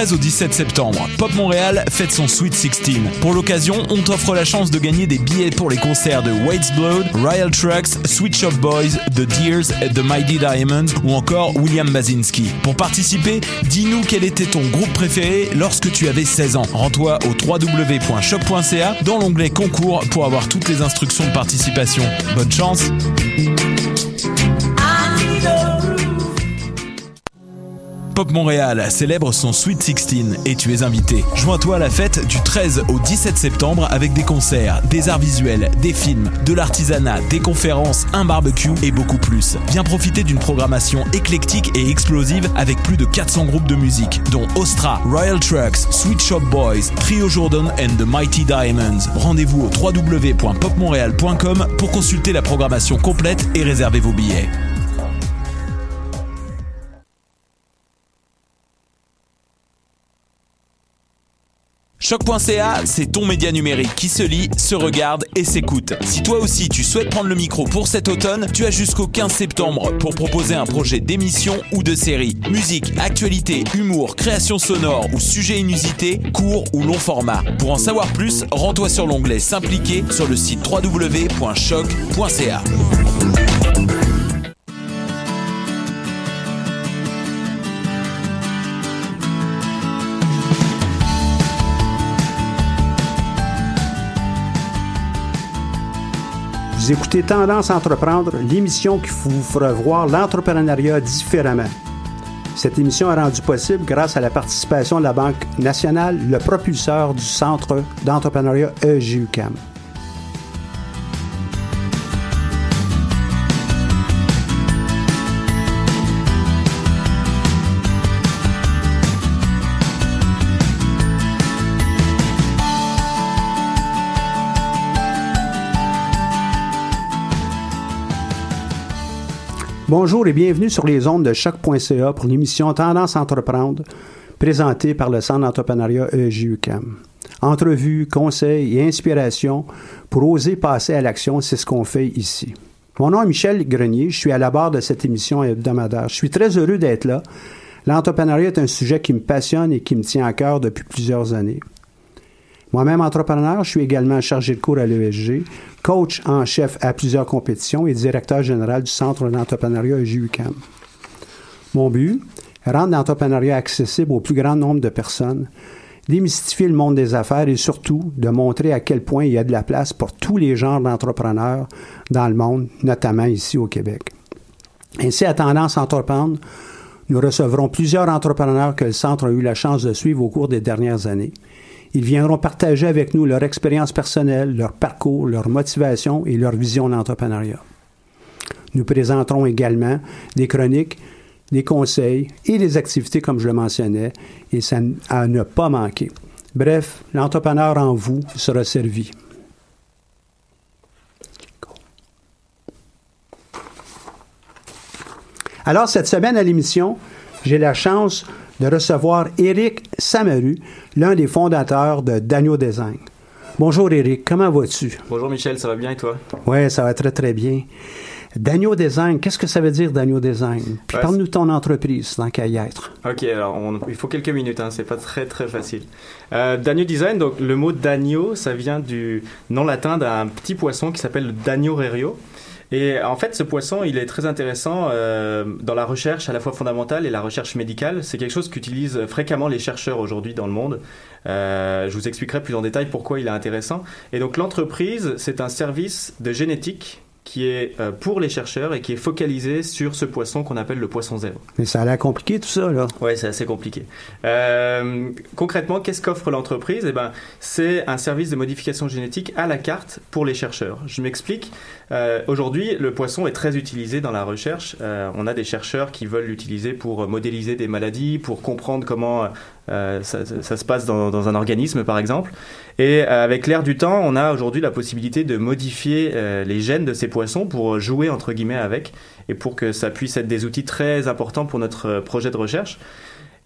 13 au 17 septembre, Pop Montréal fête son Sweet 16. Pour l'occasion, on t'offre la chance de gagner des billets pour les concerts de Wade's Blood, Royal Trucks, Sweet Shop Boys, The Deers, The Mighty Diamonds ou encore William Basinski. Pour participer, dis-nous quel était ton groupe préféré lorsque tu avais 16 ans. Rends-toi au www.choc.ca dans l'onglet concours pour avoir toutes les instructions de participation. Bonne chance! Pop Montréal célèbre son Sweet 16 et tu es invité. Joins-toi à la fête du 13 au 17 septembre avec des concerts, des arts visuels, des films, de l'artisanat, des conférences, un barbecue et beaucoup plus. Viens profiter d'une programmation éclectique et explosive avec plus de 400 groupes de musique, dont Ostra, Royal Trucks, Sweet Shop Boys, Trio Jordan and the Mighty Diamonds. Rendez-vous au www.popmontréal.com pour consulter la programmation complète et réserver vos billets. Choc.ca, c'est ton média numérique qui se lit, se regarde et s'écoute. Si toi aussi tu souhaites prendre le micro pour cet automne, tu as jusqu'au 15 septembre pour proposer un projet d'émission ou de série. Musique, actualité, humour, création sonore ou sujet inusité, court ou long format. Pour en savoir plus, rends-toi sur l'onglet S'impliquer sur le site www.choc.ca. Vous écoutez Tendance entreprendre, l'émission qui vous fera voir l'entrepreneuriat différemment. Cette émission est rendue possible grâce à la participation de la Banque nationale, le propulseur du Centre d'entrepreneuriat EGUCAM. Bonjour et bienvenue sur les ondes de choc.ca pour l'émission Tendance entreprendre présentée par le Centre d'entrepreneuriat EGUCAM. Entrevues, conseils et inspiration pour oser passer à l'action, c'est ce qu'on fait ici. Mon nom est Michel Grenier, je suis à la barre de cette émission hebdomadaire. Je suis très heureux d'être là. L'entrepreneuriat est un sujet qui me passionne et qui me tient à cœur depuis plusieurs années. Moi-même entrepreneur, je suis également chargé de cours à l'ESG, coach en chef à plusieurs compétitions et directeur général du Centre d'entrepreneuriat EGUCAM. Mon but, rendre l'entrepreneuriat accessible au plus grand nombre de personnes, démystifier le monde des affaires et surtout de montrer à quel point il y a de la place pour tous les genres d'entrepreneurs dans le monde, notamment ici au Québec. Ainsi, à Tendance entreprendre, nous recevrons plusieurs entrepreneurs que le Centre a eu la chance de suivre au cours des dernières années. Ils viendront partager avec nous leur expérience personnelle, leur parcours, leur motivation et leur vision d'entrepreneuriat. Nous présenterons également des chroniques, des conseils et des activités, comme je le mentionnais, et ça à ne pas manquer. Bref, l'entrepreneur en vous sera servi. Alors, cette semaine à l'émission, j'ai la chance de recevoir Éric Samaru, l'un des fondateurs de Daniel Design. Bonjour Éric, comment vas-tu? Bonjour Michel, ça va bien et toi? Oui, ça va très très bien. Daniel Design, qu'est-ce que ça veut dire Daniel Design? Puis Ouais, parle-nous de ton entreprise, tant qu'à y être. Ok, alors on- il faut quelques minutes, hein, c'est pas très très facile. Euh, Danio Design, donc le mot Danio, ça vient du nom latin d'un petit poisson qui s'appelle le Danio rerio. Et en fait, ce poisson, il est très intéressant euh, dans la recherche à la fois fondamentale et la recherche médicale. C'est quelque chose qu'utilisent fréquemment les chercheurs aujourd'hui dans le monde. Euh, je vous expliquerai plus en détail pourquoi il est intéressant. Et donc l'entreprise, c'est un service de génétique qui est euh, pour les chercheurs et qui est focalisé sur ce poisson qu'on appelle le poisson zèbre. Mais ça a l'air compliqué tout ça, là. Ouais, c'est assez compliqué. Euh, concrètement, qu'est-ce qu'offre l'entreprise? Eh ben, c'est un service de modification génétique à la carte pour les chercheurs. Je m'explique. Euh, Aujourd'hui, le poisson est très utilisé dans la recherche. Euh, on a des chercheurs qui veulent l'utiliser pour modéliser des maladies, pour comprendre comment euh, ça, ça- se passe dans, dans un organisme, par exemple. Et euh, avec l'ère du temps, on a aujourd'hui la possibilité de modifier euh, les gènes de ces poissons pour jouer entre guillemets avec et pour que ça puisse être des outils très importants pour notre euh, projet de recherche.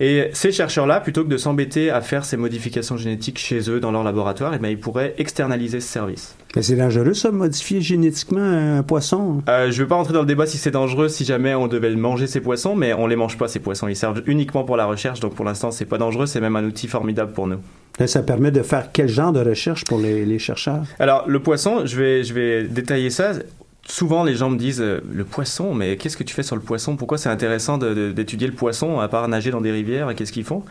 Et ces chercheurs-là, plutôt que de s'embêter à faire ces modifications génétiques chez eux, dans leur laboratoire, eh bien, ils pourraient externaliser ce service. Mais c'est dangereux, ça, modifier génétiquement un poisson euh, Je ne veux pas rentrer dans le débat si c'est dangereux, si jamais on devait manger ces poissons, mais on les mange pas, ces poissons. Ils servent uniquement pour la recherche, donc pour l'instant, c'est pas dangereux, c'est même un outil formidable pour nous. ça permet de faire quel genre de recherche pour les, les chercheurs? Alors, le poisson, je vais, je vais détailler ça souvent les gens me disent euh, le poisson, mais qu'est-ce que tu fais sur le poisson? Pourquoi c'est intéressant d'étudier le poisson à part nager dans des rivières Qu'est-ce qu'ils font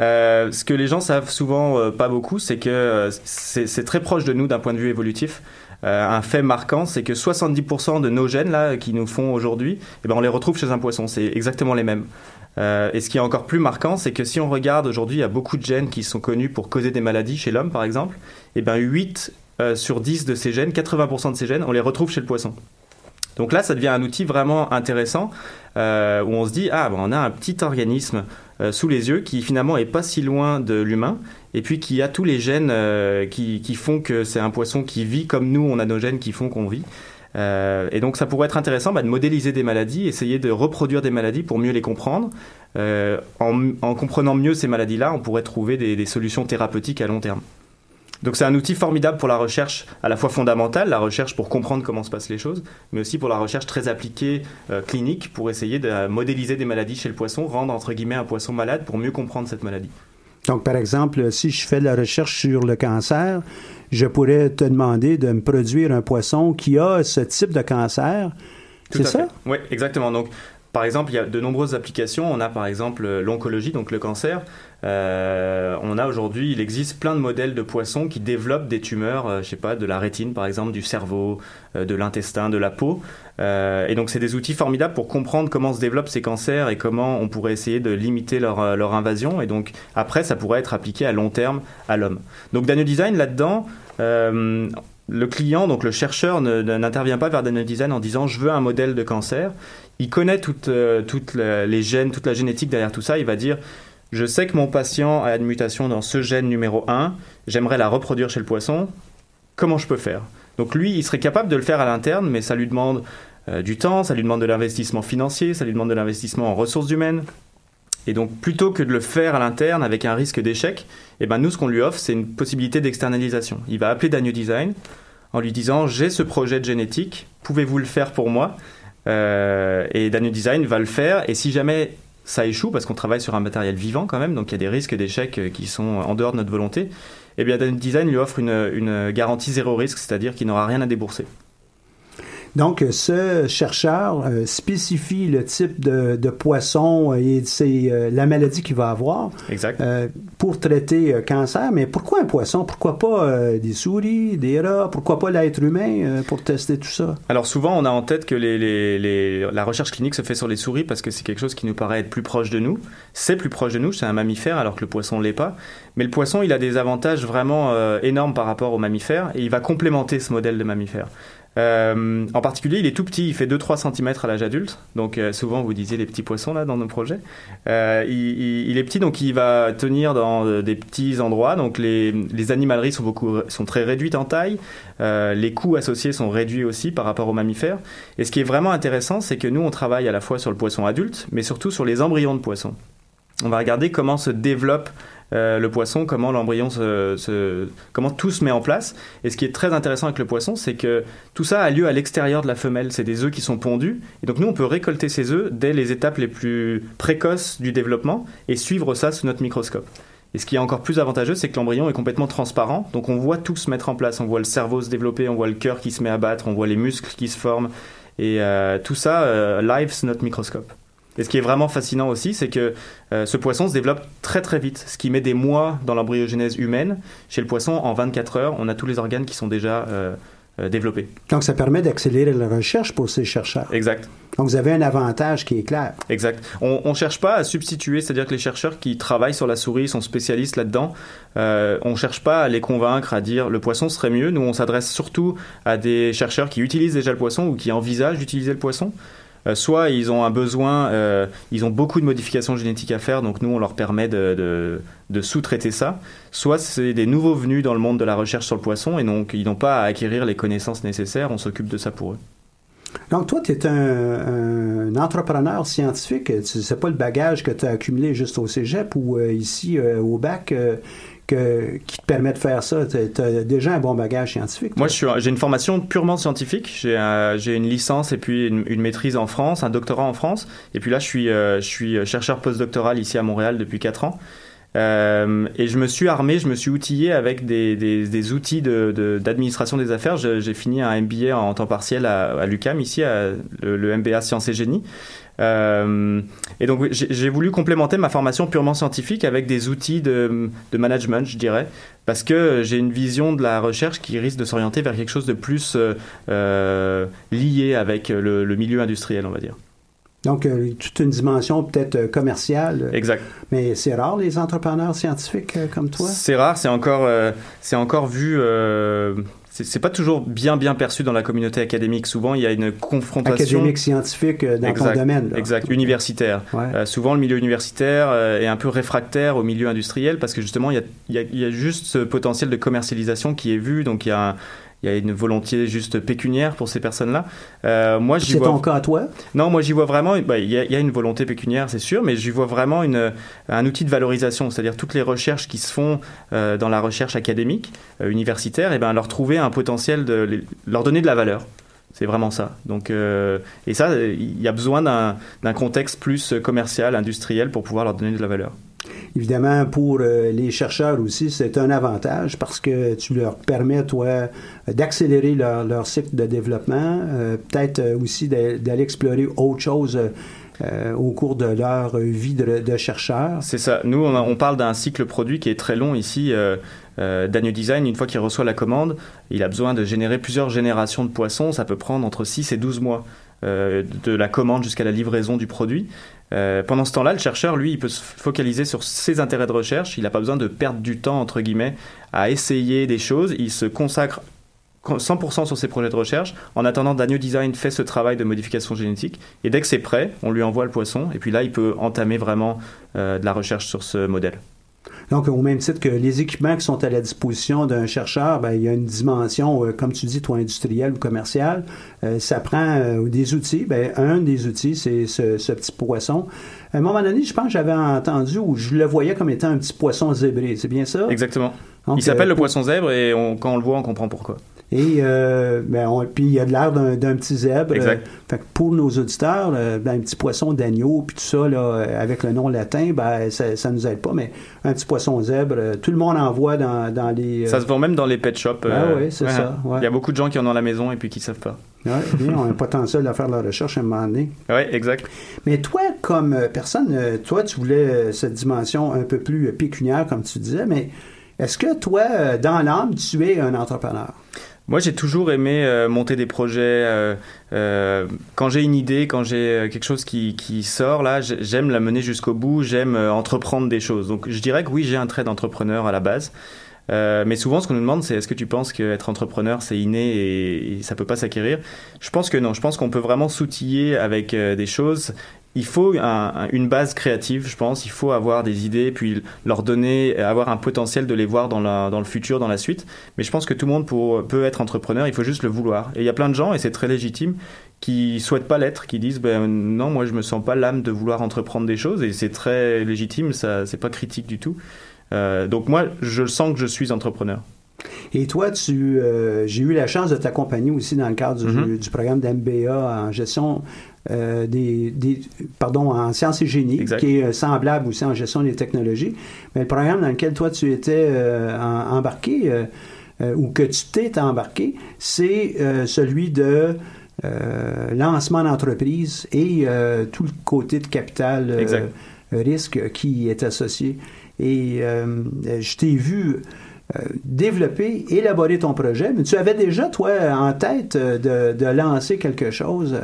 euh, Ce que les gens savent souvent euh, pas beaucoup, c'est que c'est très proche de nous d'un point de vue évolutif. un fait marquant, c'est que 70% de nos gènes là qui nous font aujourd'hui, eh ben, on les retrouve chez un poisson. C'est exactement les mêmes. et ce qui est encore plus marquant, c'est que si on regarde aujourd'hui, il y a beaucoup de gènes qui sont connus pour causer des maladies chez l'homme, par exemple. Et eh ben 8 euh, sur 10 de ces gènes, 80% de ces gènes, on les retrouve chez le poisson. Donc là, ça devient un outil vraiment intéressant euh, où on se dit ah, on a un petit organisme euh, sous les yeux qui finalement est pas si loin de l'humain et puis qui a tous les gènes qui, font que c'est un poisson qui vit comme nous, on a nos gènes qui font qu'on vit. et donc ça pourrait être intéressant bah, de modéliser des maladies, essayer de reproduire des maladies pour mieux les comprendre. En, comprenant mieux ces maladies-là, on pourrait trouver des solutions thérapeutiques à long terme. Donc c'est un outil formidable pour la recherche à la fois fondamentale, la recherche pour comprendre comment se passent les choses, mais aussi pour la recherche très appliquée euh, clinique pour essayer de modéliser des maladies chez le poisson, rendre entre guillemets un poisson malade pour mieux comprendre cette maladie. Donc par exemple, si je fais de la recherche sur le cancer, je pourrais te demander de me produire un poisson qui a ce type de cancer. C'est ça? Oui, exactement. Donc par exemple, il y a de nombreuses applications. On a par exemple l'oncologie, donc le cancer. Euh, on a aujourd'hui, il existe plein de modèles de poissons qui développent des tumeurs, je euh, je sais pas, de la rétine par exemple, du cerveau, euh, de l'intestin, de la peau. et donc c'est des outils formidables pour comprendre comment se développent ces cancers et comment on pourrait essayer de limiter leur, leur invasion. Et donc après, ça pourrait être appliqué à long terme à l'homme. Donc Daniel Design là-dedans le client, donc le chercheur, n'intervient pas vers Daniel Design en disant je veux un modèle de cancer. Il connaît toutes, toutes les gènes, toute la génétique derrière tout ça. Il va dire je sais que mon patient a une mutation dans ce gène numéro 1, j'aimerais la reproduire chez le poisson, comment je peux faire? Donc lui, il serait capable de le faire à l'interne, mais ça lui demande euh, du temps, ça lui demande de l'investissement financier, ça lui demande de l'investissement en ressources humaines. Et donc plutôt que de le faire à l'interne avec un risque d'échec, eh ben nous ce qu'on lui offre, c'est une possibilité d'externalisation. Il va appeler Daniel Design en lui disant j'ai ce projet de génétique, pouvez-vous le faire pour moi? Euh, Et Daniel Design va le faire. Et si jamais ça échoue parce qu'on travaille sur un matériel vivant quand même, donc il y a des risques d'échec euh, qui sont en dehors de notre volonté, et eh bien Design lui offre une garantie zéro risque, c'est-à-dire qu'il n'aura rien à débourser. Donc, ce chercheur euh, spécifie le type de, de poisson et c'est euh, la maladie qu'il va avoir euh, pour traiter cancer. Mais pourquoi un poisson? Pourquoi pas des souris, des rats? Pourquoi pas l'être humain pour tester tout ça? Alors souvent, on a en tête que les, les, les, la recherche clinique se fait sur les souris parce que c'est quelque chose qui nous paraît être plus proche de nous. C'est plus proche de nous, c'est un mammifère alors que le poisson ne l'est pas. Mais le poisson, il a des avantages vraiment énormes par rapport aux mammifères et il va complémenter ce modèle de mammifère. Euh, en particulier, il est tout petit, il fait 2-3 cm à l'âge adulte. Donc euh, souvent, vous disiez les petits poissons là dans nos projets. Euh, il, est petit, donc il va tenir dans des petits endroits. Donc les, animaleries sont, beaucoup, sont très réduites en taille. les coûts associés sont réduits aussi par rapport aux mammifères. Et ce qui est vraiment intéressant, c'est que nous, on travaille à la fois sur le poisson adulte, mais surtout sur les embryons de poissons. On va regarder comment se développe euh, le poisson, comment l'embryon se, comment tout se met en place. Et ce qui est très intéressant avec le poisson, c'est que tout ça a lieu à l'extérieur de la femelle. C'est des œufs qui sont pondus. Et donc nous, on peut récolter ces œufs dès les étapes les plus précoces du développement et suivre ça sous notre microscope. Et ce qui est encore plus avantageux, c'est que l'embryon est complètement transparent, donc on voit tout se mettre en place. On voit le cerveau se développer, on voit le cœur qui se met à battre, on voit les muscles qui se forment, et euh, tout ça euh, live sous notre microscope. Et ce qui est vraiment fascinant aussi, c'est que euh, ce poisson se développe très très vite, ce qui met des mois dans l'embryogénèse humaine. Chez le poisson, en 24 heures, on a tous les organes qui sont déjà euh, euh, développés. Donc ça permet d'accélérer la recherche pour ces chercheurs. Exact. Donc vous avez un avantage qui est clair. Exact. On ne cherche pas à substituer, c'est-à-dire que les chercheurs qui travaillent sur la souris sont spécialistes là-dedans. on ne cherche pas à les convaincre à dire le poisson serait mieux. Nous, on s'adresse surtout à des chercheurs qui utilisent déjà le poisson ou qui envisagent d'utiliser le poisson. Euh, soit ils ont un besoin, euh, ils ont beaucoup de modifications génétiques à faire, donc nous on leur permet de, sous-traiter ça. Soit c'est des nouveaux venus dans le monde de la recherche sur le poisson et donc ils n'ont pas à acquérir les connaissances nécessaires, on s'occupe de ça pour eux. Donc, toi, tu es un, entrepreneur scientifique. C'est pas le bagage que tu as accumulé juste au cégep ou euh, ici au bac que, qui te permet de faire ça. Tu as déjà un bon bagage scientifique. Moi, j'ai une formation purement scientifique. J'ai une licence et puis une, maîtrise en France, un doctorat en France. Et puis là, je suis, je suis chercheur postdoctoral ici à Montréal depuis 4 ans. Euh, et je me suis armé, je me suis outillé avec des, des, des outils d'administration de, des affaires. J'ai fini un MBA en temps partiel à, à l'UCAM, ici, à, le, MBA Sciences et Génie. Euh, et donc j'ai voulu complémenter ma formation purement scientifique avec des outils de, de management, je dirais, parce que j'ai une vision de la recherche qui risque de s'orienter vers quelque chose de plus euh, euh lié avec le, le milieu industriel, on va dire. Donc, euh, toute une dimension peut-être commerciale. Exact. Mais c'est rare, les entrepreneurs scientifiques euh, comme toi? C'est rare, c'est encore, c'est encore vu... c'est pas toujours bien bien perçu dans la communauté académique. Souvent, il y a une confrontation. Académique scientifique dans ton domaine. Exact, universitaire. souvent, le milieu universitaire est un peu réfractaire au milieu industriel parce que justement, il y a, il y a, il y a juste ce potentiel de commercialisation qui est vu. Donc, il y a un, il y a une volonté juste pécuniaire pour ces personnes-là. Euh, moi, c'est ton cas à toi? Non, moi j'y vois vraiment. Bah, il, y a, une volonté pécuniaire, c'est sûr, mais j'y vois vraiment une, un outil de valorisation, c'est-à-dire toutes les recherches qui se font euh, dans la recherche académique, euh, universitaire, et ben leur trouver un potentiel de leur donner de la valeur. C'est vraiment ça. Donc, et ça, il y a besoin d'un contexte plus commercial, industriel pour pouvoir leur donner de la valeur. Évidemment, pour euh, les chercheurs aussi, c'est un avantage parce que tu leur permets, toi, d'accélérer leur, cycle de développement, euh, peut-être aussi d'aller explorer autre chose. Euh, au cours de leur vie de, chercheur. C'est ça. Nous, on, parle d'un cycle produit qui est très long ici. Daniel Design, une fois qu'il reçoit la commande, il a besoin de générer plusieurs générations de poissons. Ça peut prendre entre 6 et 12 mois. de la commande jusqu'à la livraison du produit. Euh, pendant ce temps-là, le chercheur, lui, il peut se focaliser sur ses intérêts de recherche. Il n'a pas besoin de perdre du temps, entre guillemets, à essayer des choses. Il se consacre 100% sur ses projets de recherche. En attendant, Daniel Design fait ce travail de modification génétique. Et dès que c'est prêt, on lui envoie le poisson. Et puis là, il peut entamer vraiment euh, de la recherche sur ce modèle. Donc, au même titre que les équipements qui sont à la disposition d'un chercheur, ben, il y a une dimension, euh, comme tu dis, toi, industrielle ou commerciale. Euh, ça prend euh, des outils. Ben, un des outils, c'est ce, petit poisson. À un moment donné, je pense que j'avais entendu ou je le voyais comme étant un petit poisson zébré. C'est bien ça? Exactement. il s'appelle le poisson zèbre et quand on le voit, on comprend pourquoi. Et euh, ben, puis il y a de l'air d'un petit zèbre. Exact. fait que pour nos auditeurs, ben, un petit poisson d'agneau, puis tout ça, là, avec le nom latin, ben, ça, ça nous aide pas, mais un petit poisson zèbre, euh, tout le monde en voit dans, dans les... Ça se vend même dans les pet shops. Ah oui, c'est ça. Il y a beaucoup de gens qui en ont à la maison et puis qui savent pas. Oui, bien, on a un potentiel à faire la recherche à un moment donné. Oui, exact. Mais toi, comme personne, toi, tu voulais cette dimension un peu plus pécuniaire, comme tu disais, mais est-ce que toi, dans l'âme, tu es un entrepreneur? Moi, j'ai toujours aimé euh, monter des projets. Euh, euh, quand j'ai une idée, quand j'ai quelque chose qui, qui sort, là, j'aime la mener jusqu'au bout, j'aime entreprendre des choses. Donc, je dirais que oui, j'ai un trait d'entrepreneur à la base. mais souvent, ce qu'on nous demande, c'est est-ce que tu penses qu'être entrepreneur, c'est inné et, et, ça peut pas s'acquérir? Je pense que non. Je pense qu'on peut vraiment s'outiller avec des choses il faut une base créative, je pense. Il faut avoir des idées, puis leur donner, avoir un potentiel de les voir dans, le futur, dans la suite. Mais je pense que tout le monde peut être entrepreneur, il faut juste le vouloir. Et il y a plein de gens, et c'est très légitime, qui souhaitent pas l'être, qui disent ben non, moi je me sens pas l'âme de vouloir entreprendre des choses, et c'est très légitime, ça c'est pas critique du tout. Euh, donc moi, je sens que je suis entrepreneur. Et toi, tu, euh, j'ai eu la chance de t'accompagner aussi dans le cadre du, mm-hmm. du programme d'MBA en gestion euh, des, pardon, en sciences et génie, qui est euh, semblable aussi en gestion des technologies. Mais le programme dans lequel toi tu étais euh, embarqué ou que tu t'es embarqué, c'est celui de lancement d'entreprise et tout le côté de capital risque qui est associé. Et je t'ai vu développer, élaborer ton projet, mais tu avais déjà, toi, en tête de, de lancer quelque chose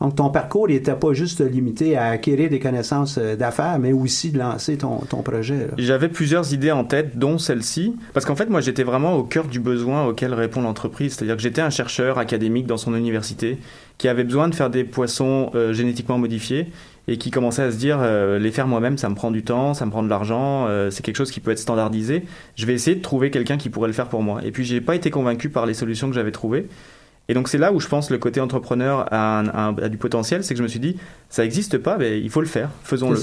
donc, ton parcours n'était pas juste limité à acquérir des connaissances euh, d'affaires, mais aussi de lancer ton, ton projet. J'avais plusieurs idées en tête, dont celle-ci. Parce qu'en fait, moi, j'étais vraiment au cœur du besoin auquel répond l'entreprise. C'est-à-dire que j'étais un chercheur académique dans son université qui avait besoin de faire des poissons euh, génétiquement modifiés et qui commençait à se dire euh, les faire moi-même ça me prend du temps, ça me prend de l'argent, c'est quelque chose qui peut être standardisé. Je vais essayer de trouver quelqu'un qui pourrait le faire pour moi. Et puis j'ai pas été convaincu par les solutions que j'avais trouvées. Et donc c'est là où je pense le côté entrepreneur a, du potentiel, c'est que je me suis dit, ça n'existe pas, mais il faut le faire, faisons-le.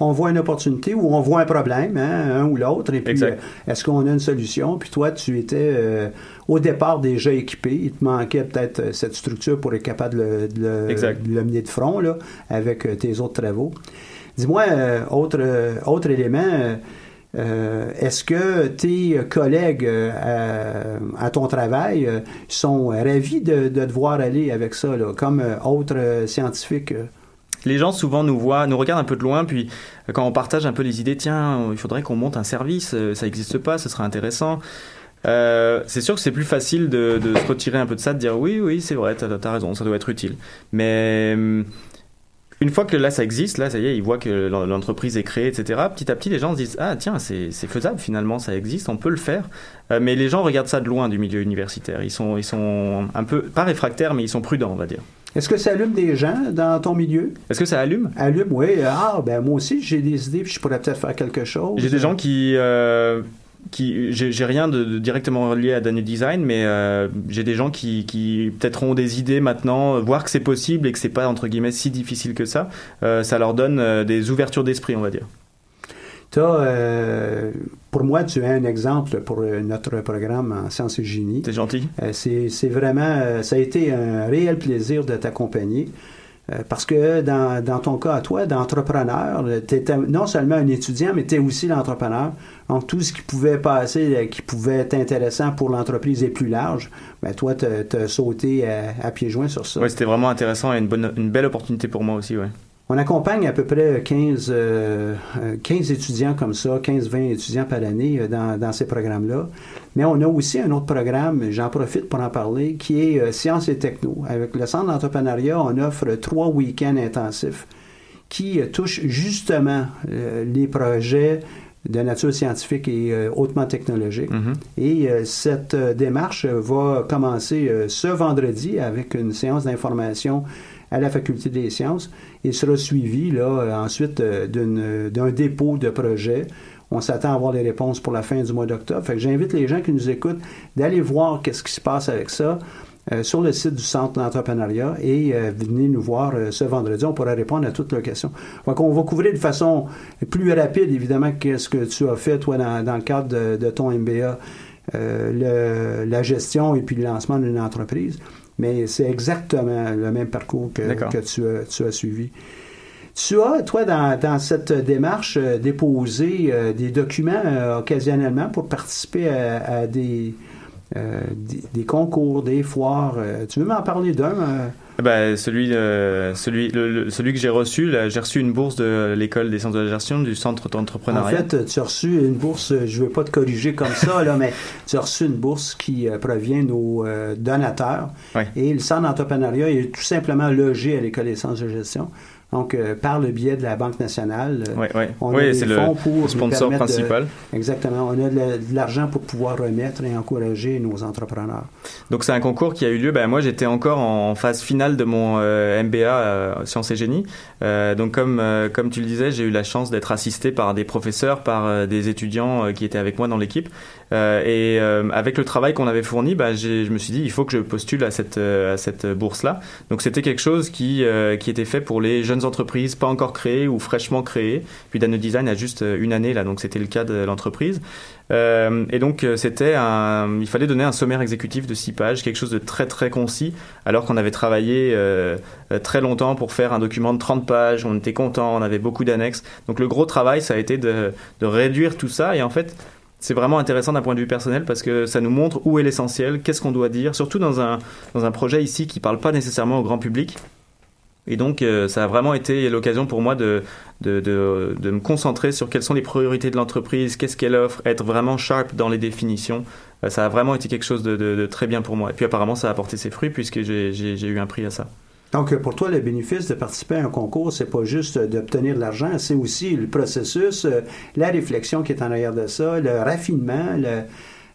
On voit une opportunité ou on voit un problème, hein, un ou l'autre, et puis euh, est-ce qu'on a une solution? Puis toi, tu étais euh, au départ déjà équipé, il te manquait peut-être euh, cette structure pour être capable de, le mener de front là, avec tes autres travaux. Dis-moi, autre, autre élément, euh, est-ce que tes collègues euh, à, ton travail euh, sont ravis de, te voir aller avec ça, comme autres scientifiques? les gens souvent nous voient, nous regardent un peu de loin, puis quand on partage un peu les idées, tiens, il faudrait qu'on monte un service, ça n'existe pas, ce serait intéressant. c'est sûr que c'est plus facile de, se retirer un peu de ça, de dire oui, oui, c'est vrai, t'as as raison, ça doit être utile. Mais hum, une fois que là ça existe, là ça y est, ils voient que l'entreprise est créée, etc. Petit à petit, les gens se disent ah tiens c'est faisable finalement, ça existe, on peut le faire. Euh, mais les gens regardent ça de loin du milieu universitaire. Ils sont ils sont un peu pas réfractaires, mais ils sont prudents, on va dire. Est-ce que ça allume des gens dans ton milieu? Est-ce que ça allume? Allume, oui. Ah, ben moi aussi, j'ai des idées, puis je pourrais peut-être faire quelque chose. J'ai des gens qui, euh, qui j'ai rien de, directement relié à Daniel Design, mais euh, j'ai des gens qui, qui peut-être ont des idées maintenant, voir que c'est possible et que c'est pas entre guillemets si difficile que ça. Euh, ça leur donne euh, des ouvertures d'esprit, on va dire. As, pour moi, tu es un exemple pour notre programme en sciences et génie. C'est gentil. c'est vraiment, ça a été un réel plaisir de t'accompagner. Euh, parce que dans, dans, ton cas à toi, d'entrepreneur, tu étais non seulement un étudiant, mais tu es aussi l'entrepreneur. Donc, tout ce qui pouvait passer, euh, qui pouvait être intéressant pour l'entreprise est plus large. Ben, toi, tu as, sauté à, pieds joints sur ça. Oui, c'était vraiment intéressant et une, bonne, une belle opportunité pour moi aussi, oui. On accompagne à peu près 15, 15 euh, étudiants comme ça, 15-20 étudiants par année dans, dans ces programmes-là. Mais on a aussi un autre programme, j'en profite pour en parler, qui est euh, Sciences et Techno. Avec le Centre d'entrepreneuriat, on offre trois week-ends intensifs qui touchent justement les projets de nature scientifique et hautement technologique. Mm-hmm. Et cette démarche va commencer ce vendredi avec une séance d'information à la Faculté des sciences et sera suivi là, euh, ensuite euh, d'un dépôt de projet. On s'attend à avoir les réponses pour la fin du mois d'octobre. Fait que j'invite les gens qui nous écoutent d'aller voir qu'est-ce qui se passe avec ça. Euh, sur le site du Centre d'entrepreneuriat et venez nous voir ce vendredi. On pourra répondre à toutes leurs questions. Donc, on va couvrir de façon plus rapide, évidemment, qu'est-ce que tu as fait, toi, dans, le cadre de, ton MBA, la gestion et puis le lancement d'une entreprise mais c'est exactement le même parcours que, tu, as, suivi. Tu as, toi, dans, cette démarche, euh, déposé euh, des documents euh, occasionnellement pour participer à, des, des, concours, des foires. tu veux m'en parler d'un? Eh ben, celui, euh, celui, celui que j'ai reçu, j'ai reçu une bourse de l'école des sciences de la gestion du centre d'entrepreneuriat. En fait, tu as reçu une bourse, je ne veux pas te corriger comme ça, là, mais tu as reçu une bourse qui euh, provient de nos euh, donateurs. Et le centre d'entrepreneuriat est tout simplement logé à l'école des sciences de gestion. Donc, euh, par le biais de la Banque nationale, euh, on a des fonds pour sponsor principal. exactement. On a de, l'argent pour pouvoir remettre et encourager nos entrepreneurs. Donc, c'est un concours qui a eu lieu. Ben, moi, j'étais encore en phase finale de mon euh, MBA Sciences et Génie. donc, comme, comme tu le disais, j'ai eu la chance d'être assisté par des professeurs, par des étudiants qui étaient avec moi dans l'équipe. et avec le travail qu'on avait fourni, ben, je me suis dit, il faut que je postule à cette, à cette bourse-là. Donc, c'était quelque chose qui, qui était fait pour les jeunes entreprises pas encore créées ou fraîchement créées. Puis Dano Design a juste euh, une année là, donc c'était le cas de l'entreprise. Euh, et donc euh, c'était un, il fallait donner un sommaire exécutif de six pages, quelque chose de très très concis, alors qu'on avait travaillé très longtemps pour faire un document de 30 pages. On était content, on avait beaucoup d'annexes. Donc le gros travail, ça a été de, de réduire tout ça. Et en fait, c'est vraiment intéressant d'un point de vue personnel parce que ça nous montre où est l'essentiel, qu'est-ce qu'on doit dire, surtout dans un, dans un projet ici qui ne parle pas nécessairement au grand public. Et donc, euh, ça a vraiment été l'occasion pour moi de, de, de, me concentrer sur quelles sont les priorités de l'entreprise, qu'est-ce qu'elle offre, être vraiment sharp dans les définitions. Euh, ça a vraiment été quelque chose de, très bien pour moi. Et puis apparemment, ça a apporté ses fruits puisque j'ai eu un prix à ça. Donc, pour toi, le bénéfice de participer à un concours, c'est pas juste d'obtenir de l'argent, c'est aussi le processus, euh, la réflexion qui est en arrière de ça, le raffinement, le,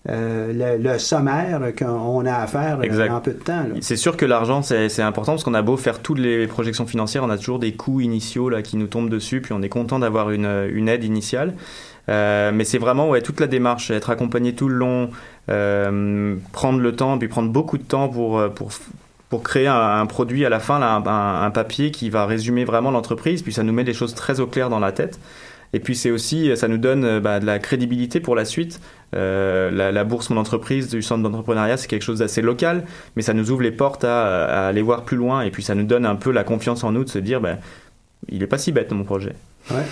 euh, le, sommaire qu'on a à faire euh, en peu de temps. C'est sûr que l'argent, c'est important parce qu'on a beau faire toutes les projections financières, on a toujours des coûts initiaux là, qui nous tombent dessus, puis on est content d'avoir une, une, aide initiale. mais c'est vraiment ouais, toute la démarche, être accompagné tout le long, prendre le temps, puis prendre beaucoup de temps pour, pour, pour créer un, produit à la fin, un, un, papier qui va résumer vraiment l'entreprise, puis ça nous met des choses très au clair dans la tête. Et puis c'est aussi, ça nous donne bah, de la crédibilité pour la suite. Euh, la, bourse Mon Entreprise du centre d'entrepreneuriat, c'est quelque chose d'assez local, mais ça nous ouvre les portes à, aller voir plus loin. Et puis ça nous donne un peu la confiance en nous de se dire, ben, il n'est pas si bête mon projet. Ouais.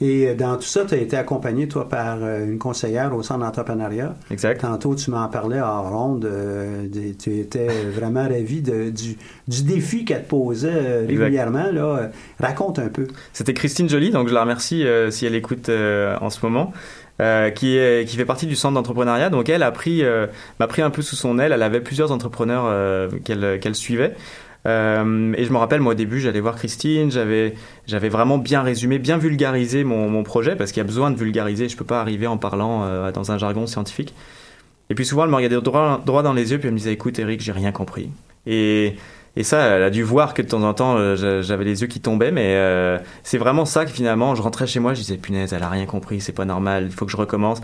Et euh, dans tout ça, tu as été accompagné, toi, par euh, une conseillère au centre d'entrepreneuriat. Exact. Tantôt, tu m'en parlais en ronde. tu étais vraiment ravi de, du, du, défi qu'elle te posait régulièrement. Là. Raconte un peu. C'était Christine Joly, donc je la remercie si elle écoute en ce moment. Euh, qui, est, qui fait partie du centre d'entrepreneuriat. Donc elle a pris, euh, m'a pris un peu sous son aile. Elle avait plusieurs entrepreneurs euh, qu'elle qu'elle suivait. Euh, et je me rappelle, moi au début, j'allais voir Christine, j'avais, j'avais vraiment bien résumé, bien vulgarisé mon, mon projet, parce qu'il y a besoin de vulgariser, je peux pas arriver en parlant dans un jargon scientifique. Et puis souvent, elle me regardait droit, dans les yeux, puis elle me disait, écoute Eric, j'ai rien compris. Et et ça, elle a dû voir que de temps en temps, euh, j'avais les yeux qui tombaient, mais euh, c'est vraiment ça que finalement, je rentrais chez moi, je disais, punaise, elle a rien compris, c'est pas normal, il faut que je recommence.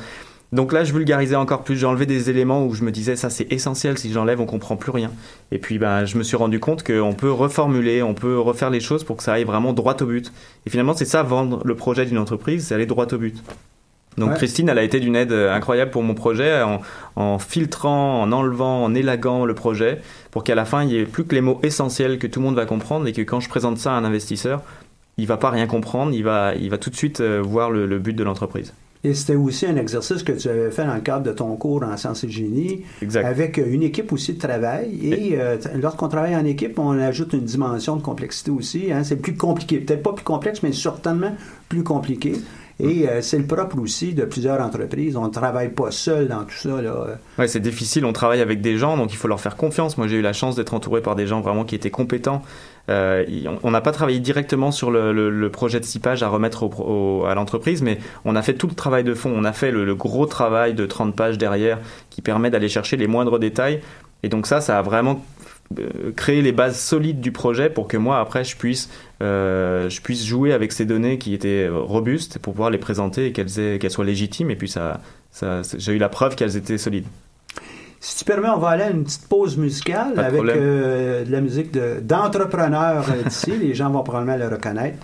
Donc là, je vulgarisais encore plus, j'enlevais des éléments où je me disais, ça c'est essentiel, si j'enlève, on comprend plus rien. Et puis, ben, je me suis rendu compte qu'on peut reformuler, on peut refaire les choses pour que ça aille vraiment droit au but. Et finalement, c'est ça, vendre le projet d'une entreprise, c'est aller droit au but. Donc Christine, elle a été d'une aide euh, incroyable pour mon projet en, filtrant, en enlevant, en élaguant le projet pour qu'à la fin, il n'y ait plus que les mots essentiels que tout le monde va comprendre et que quand je présente ça à un investisseur, il va pas rien comprendre, il va, il va tout de suite euh, voir le, but de l'entreprise. Et c'était aussi un exercice que tu avais fait dans le cadre de ton cours en sciences et génie, avec euh, une équipe aussi de travail. Et, lorsqu'on travaille en équipe, on ajoute une dimension de complexité aussi. Hein. C'est plus compliqué, peut-être pas plus complexe, mais certainement plus compliqué. Et euh, c'est le propre aussi de plusieurs entreprises. On ne travaille pas seul dans tout ça. Là. Ouais, c'est difficile. On travaille avec des gens, donc il faut leur faire confiance. Moi, j'ai eu la chance d'être entouré par des gens vraiment qui étaient compétents. Euh, on n'a pas travaillé directement sur le, projet de pages à remettre à l'entreprise, mais on a fait tout le travail de fond. On a fait le, gros travail de 30 pages derrière qui permet d'aller chercher les moindres détails. Et donc ça, ça a vraiment euh, créer les bases solides du projet pour que moi après je puisse euh, jouer avec ces données qui étaient robustes pour pouvoir les présenter et qu'elles soient légitimes et puis ça j'ai eu la preuve qu'elles étaient solides. Si tu permets, on va aller à une petite pause musicale avec euh, de la musique d'entrepreneurs d'ici. Les gens vont probablement le reconnaître.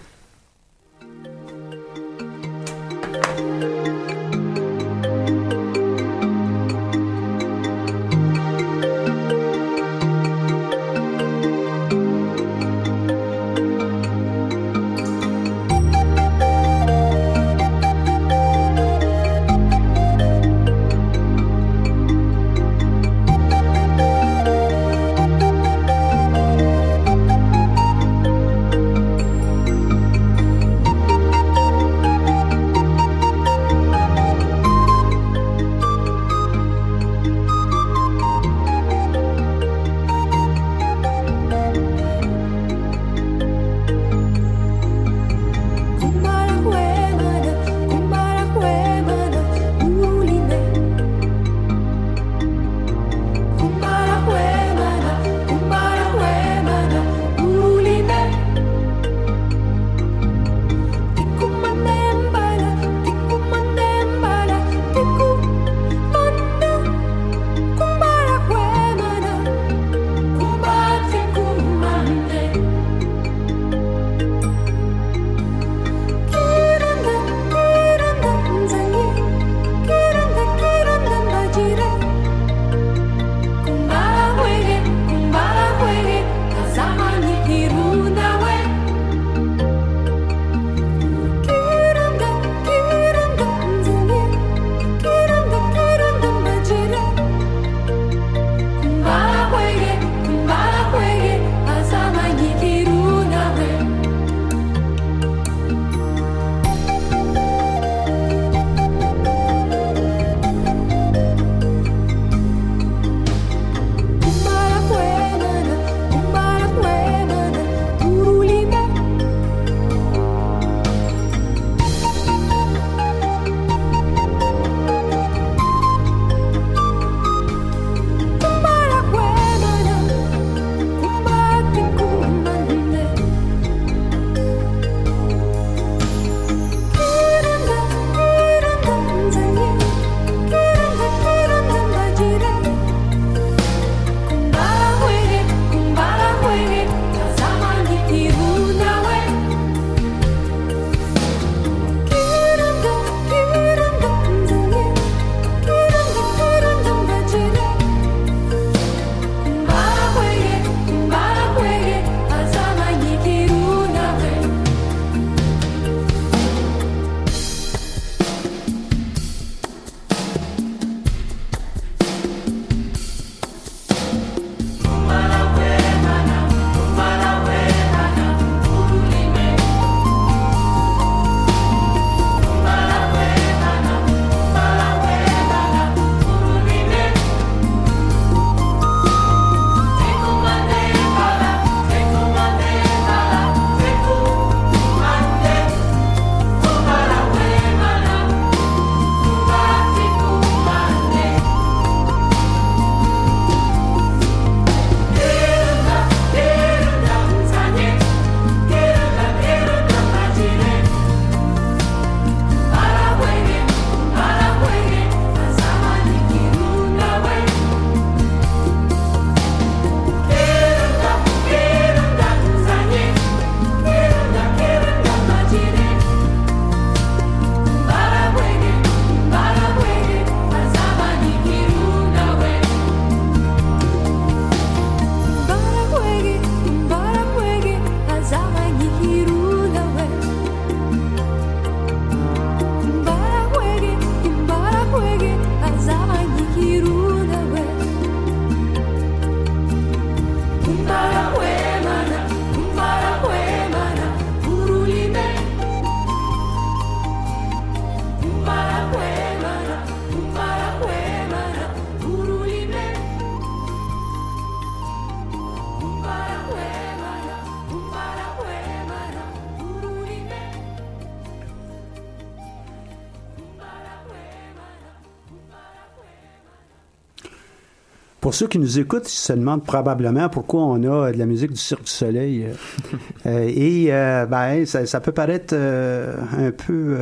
Ceux qui nous écoutent, se demandent probablement pourquoi on a de la musique du Cirque du Soleil. et ben, ça, ça, peut paraître un peu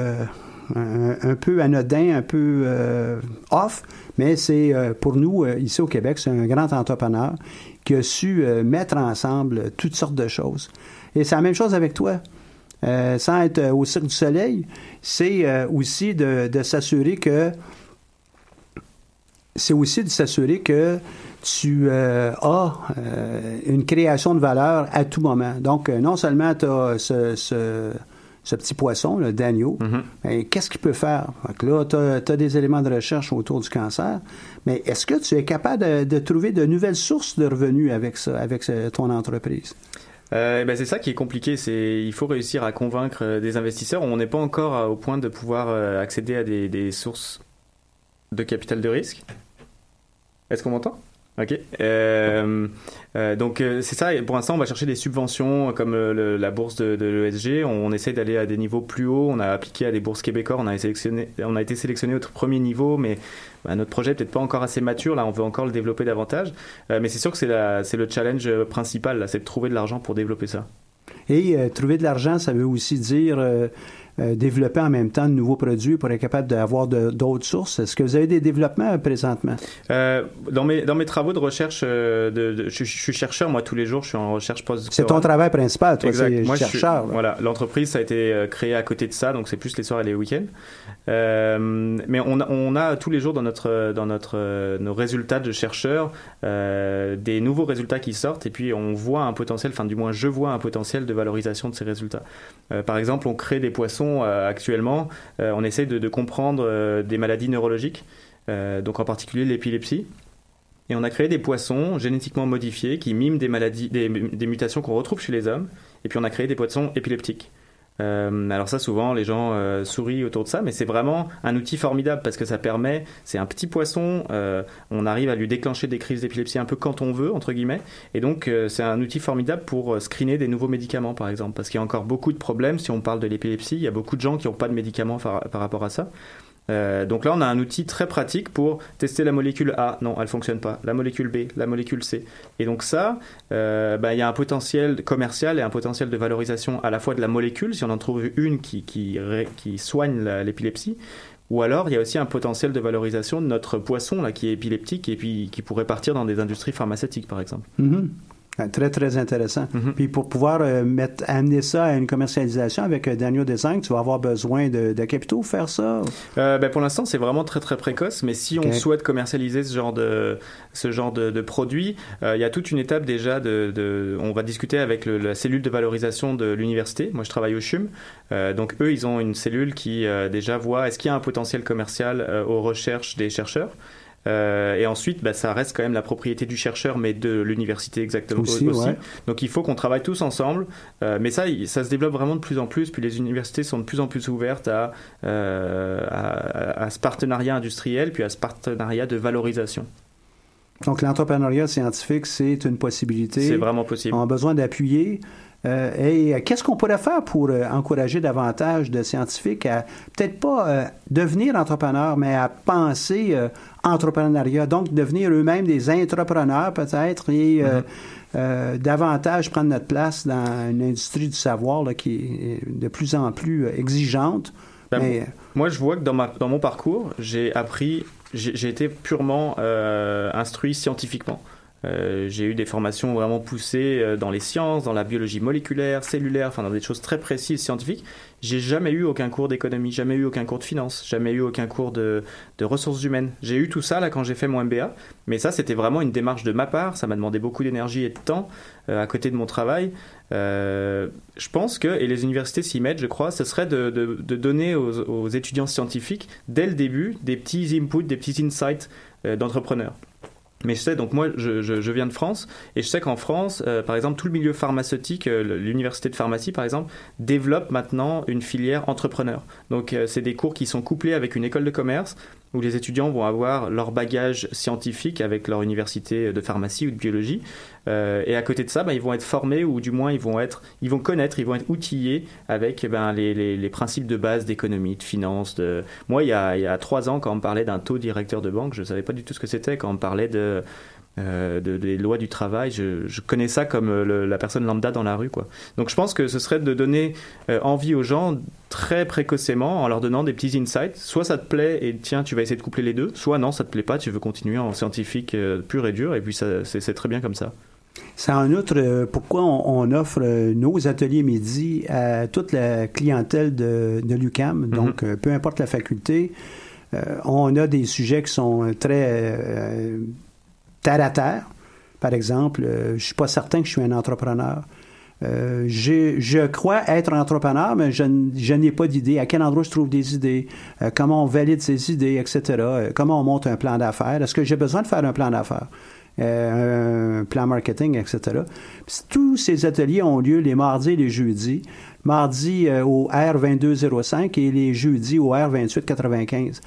un, peu anodin, un peu euh, off, mais c'est euh, pour nous, euh, ici au Québec, c'est un grand entrepreneur qui a su mettre ensemble toutes sortes de choses. Et c'est la même chose avec toi. sans être au Cirque du Soleil, c'est aussi de, s'assurer que c'est aussi de s'assurer que tu as une création de valeur à tout moment. Donc, non seulement tu as ce ce petit poisson, le Daniel, mhm. qu'est-ce qu'il peut faire? là, tu as, des éléments de recherche autour du cancer, mais est-ce que tu es capable de, trouver de nouvelles sources de revenus avec ça, avec ton entreprise? Euh, ben c'est ça qui est compliqué, c'est il faut réussir à convaincre euh, des investisseurs. On n'est pas encore euh, au point de pouvoir accéder à des, des sources de capital de risque. Est-ce qu'on m'entend? Ok. Euh, euh, donc euh, c'est ça. Pour l'instant, on va chercher des subventions comme la bourse de, l'ESG. On, essaie d'aller à des niveaux plus hauts. On a appliqué à des bourses québécois. On a, sélectionné, on a été sélectionné au premier niveau, mais bah, notre projet est peut-être pas encore assez mature. Là, on veut encore le développer davantage. mais c'est sûr que c'est le challenge principal. C'est de trouver de l'argent pour développer ça. Et trouver de l'argent, ça veut aussi dire développer en même temps de nouveaux produits pour être capable d'avoir d'autres sources. Est-ce que vous avez des développements euh, présentement? Euh, dans, mes, dans mes travaux de recherche, de, je, suis chercheur, moi, tous les jours, je suis en recherche post C'est ton travail principal, toi, c'est chercheur. voilà, l'entreprise, ça a été créé à côté de ça, donc c'est plus les soirs et les week-ends. mais on a, on a tous les jours dans, notre, dans notre, nos résultats de chercheurs des nouveaux résultats qui sortent et puis on voit un potentiel, enfin du moins je vois un potentiel de valorisation de ces résultats. par exemple, on crée des poissons euh, actuellement, euh, on essaie de, comprendre euh, des maladies neurologiques, donc en particulier l'épilepsie. Et on a créé des poissons génétiquement modifiés qui miment des maladies, des, mutations qu'on retrouve chez les hommes. Et puis on a créé des poissons épileptiques. Euh, alors ça, souvent, les gens euh, sourient autour de ça, mais c'est vraiment un outil formidable parce que ça permet, c'est un petit poisson, euh, on arrive à lui déclencher des crises d'épilepsie un peu quand on veut, entre guillemets, et donc c'est un outil formidable pour screener des nouveaux médicaments, par exemple, parce qu'il y a encore beaucoup de problèmes si on parle de l'épilepsie, il y a beaucoup de gens qui n'ont pas de médicaments par rapport à ça. Euh, donc là, on a un outil très pratique pour tester la molécule A. Non, elle fonctionne pas. La molécule B, la molécule C. Et donc ça, euh, bah, il y a un potentiel commercial et un potentiel de valorisation à la fois de la molécule, si on en trouve une qui, qui, qui soigne l'épilepsie, ou alors il y a aussi un potentiel de valorisation de notre poisson là, qui est épileptique et puis qui pourrait partir dans des industries pharmaceutiques, par exemple. Mm-hmm. Ben, très, très intéressant. Mhm. Puis pour pouvoir euh, mettre, amener ça à une commercialisation avec euh, Daniel Design, tu vas avoir besoin de, de capitaux pour faire ça? Euh, ben pour l'instant, c'est vraiment très, très précoce, mais si on souhaite commercialiser ce genre de, ce genre de, de produit, il y a toute une étape déjà de... de on va discuter avec la cellule de valorisation de l'université. Moi, je travaille au CHUM. donc, eux, ils ont une cellule qui déjà voit est-ce qu'il y a un potentiel commercial aux recherches des chercheurs. Euh, et ensuite, bah, ça reste quand même la propriété du chercheur, mais de l'université exactement aussi. Donc il faut qu'on travaille tous ensemble. Euh, mais ça, ça se développe vraiment de plus en plus. Puis les universités sont de plus en plus ouvertes à, euh, à, ce partenariat industriel, puis à ce partenariat de valorisation. Donc l'entrepreneuriat scientifique, c'est une possibilité. C'est vraiment possible. On a besoin d'appuyer. Euh, et qu'est-ce qu'on pourrait faire pour euh, encourager davantage de scientifiques à peut-être pas euh, devenir entrepreneurs, mais à penser entrepreneuriat, donc devenir eux-mêmes des entrepreneurs peut-être et mm-hmm. davantage prendre notre place dans une industrie du savoir qui est de plus en plus exigeante. Ben, moi, je vois que dans, ma, dans mon parcours, j'ai appris, j'ai été purement instruit scientifiquement. Euh, j'ai eu des formations vraiment poussées euh, dans les sciences, dans la biologie moléculaire, cellulaire, enfin dans des choses très précises scientifiques. J'ai jamais eu aucun cours d'économie, jamais eu aucun cours de finance, jamais eu aucun cours de, ressources humaines. J'ai eu tout ça là quand j'ai fait mon MBA, mais ça c'était vraiment une démarche de ma part. Ça m'a demandé beaucoup d'énergie et de temps euh, à côté de mon travail. je pense que, et les universités s'y mettent, je crois, ce serait de, donner aux, étudiants scientifiques dès le début des petits inputs, des petits insights d'entrepreneurs. Mais je sais, donc moi, je, je, viens de France, et je sais qu'en France, euh, par exemple, tout le milieu pharmaceutique, euh, l'université de pharmacie, par exemple, développe maintenant une filière entrepreneur. Donc, euh, c'est des cours qui sont couplés avec une école de commerce, où les étudiants vont avoir leur bagage scientifique avec leur université de pharmacie ou de biologie. Euh, et à côté de ça, ben, ils vont être formés ou du moins ils vont être, ils vont connaître, ils vont être outillés avec ben, les, principes de base d'économie, de finance. Moi, il y, a, il y a trois ans, quand on parlait d'un taux directeur de banque, je ne savais pas du tout ce que c'était. Quand on parlait de euh, de, des lois du travail. Je, je connais ça comme euh, la personne lambda dans la rue, quoi. Donc je pense que ce serait de donner euh, envie aux gens très précocement en leur donnant des petits insights. Soit ça te plaît et tiens, tu vas essayer de coupler les deux. Soit non, ça te plaît pas, tu veux continuer en scientifique pur et dur. Et puis c'est très bien comme ça. C'est en outre pourquoi on, offre nos ateliers midi à toute la clientèle de, de l'UCAM, mm-hmm. donc peu importe la faculté. on a des sujets qui sont très terre à terre. Par exemple, euh, je ne suis pas certain que je suis un entrepreneur. Euh, je crois être entrepreneur, mais je, n'ai pas d'idée. À quel endroit je trouve des idées? Euh, comment on valide ces idées, etc. comment on monte un plan d'affaires? Est-ce que j'ai besoin de faire un plan d'affaires? un plan marketing, etc. tous ces ateliers ont lieu les mardis et les jeudis. Mardi au R2205 et les jeudis au R2895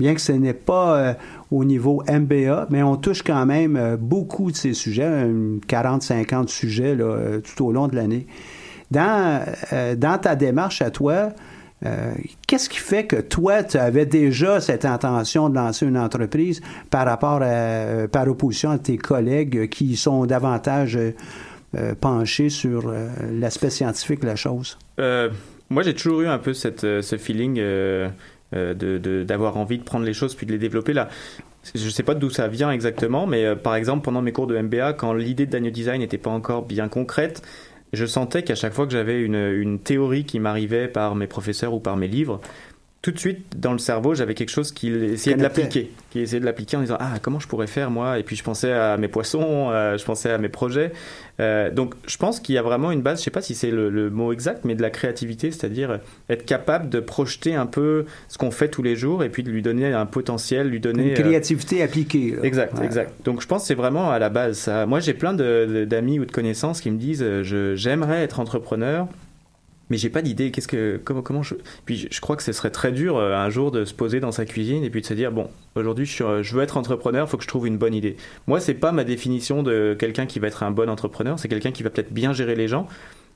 bien que ce n'est pas euh, au niveau MBA, mais on touche quand même euh, beaucoup de ces sujets, 40-50 sujets euh, tout au long de l'année. Dans, dans ta démarche à toi, qu'est-ce qui fait que toi, tu avais déjà cette intention de lancer une entreprise par rapport par opposition à tes collègues qui sont davantage penchés sur l'aspect scientifique de la chose? moi, j'ai toujours eu un peu cette, ce feeling euh, d'avoir envie de prendre les choses puis de les développer là. Je sais pas d'où ça vient exactement, mais euh, par exemple, pendant mes cours de MBA, quand l'idée de Daniel Design n'était pas encore bien concrète, je sentais qu'à chaque fois que j'avais une, une, théorie qui m'arrivait par mes professeurs ou par mes livres, tout de suite dans le cerveau, j'avais quelque chose qui essayait de l'appliquer, qui essayait de l'appliquer en disant ah comment je pourrais faire moi? Et puis je pensais à mes poissons, euh, je pensais à mes projets. Euh, donc je pense qu'il y a vraiment une base, je sais pas si c'est le, mot exact, mais de la créativité, c'est-à-dire être capable de projeter un peu ce qu'on fait tous les jours et puis de lui donner un potentiel, lui donner une créativité appliquée. Exact, exact. Donc je pense que c'est vraiment à la base ça. Moi j'ai plein d'amis ou de connaissances qui me disent euh, j'aimerais être entrepreneur mais j'ai pas d'idée. Qu'est-ce que comment comment je puis je crois que ce serait très dur euh, un jour de se poser dans sa cuisine et puis de se dire bon aujourd'hui je, je veux être entrepreneur, faut que je trouve une bonne idée. Moi c'est pas ma définition de quelqu'un qui va être un bon entrepreneur, c'est quelqu'un qui va peut-être bien gérer les gens.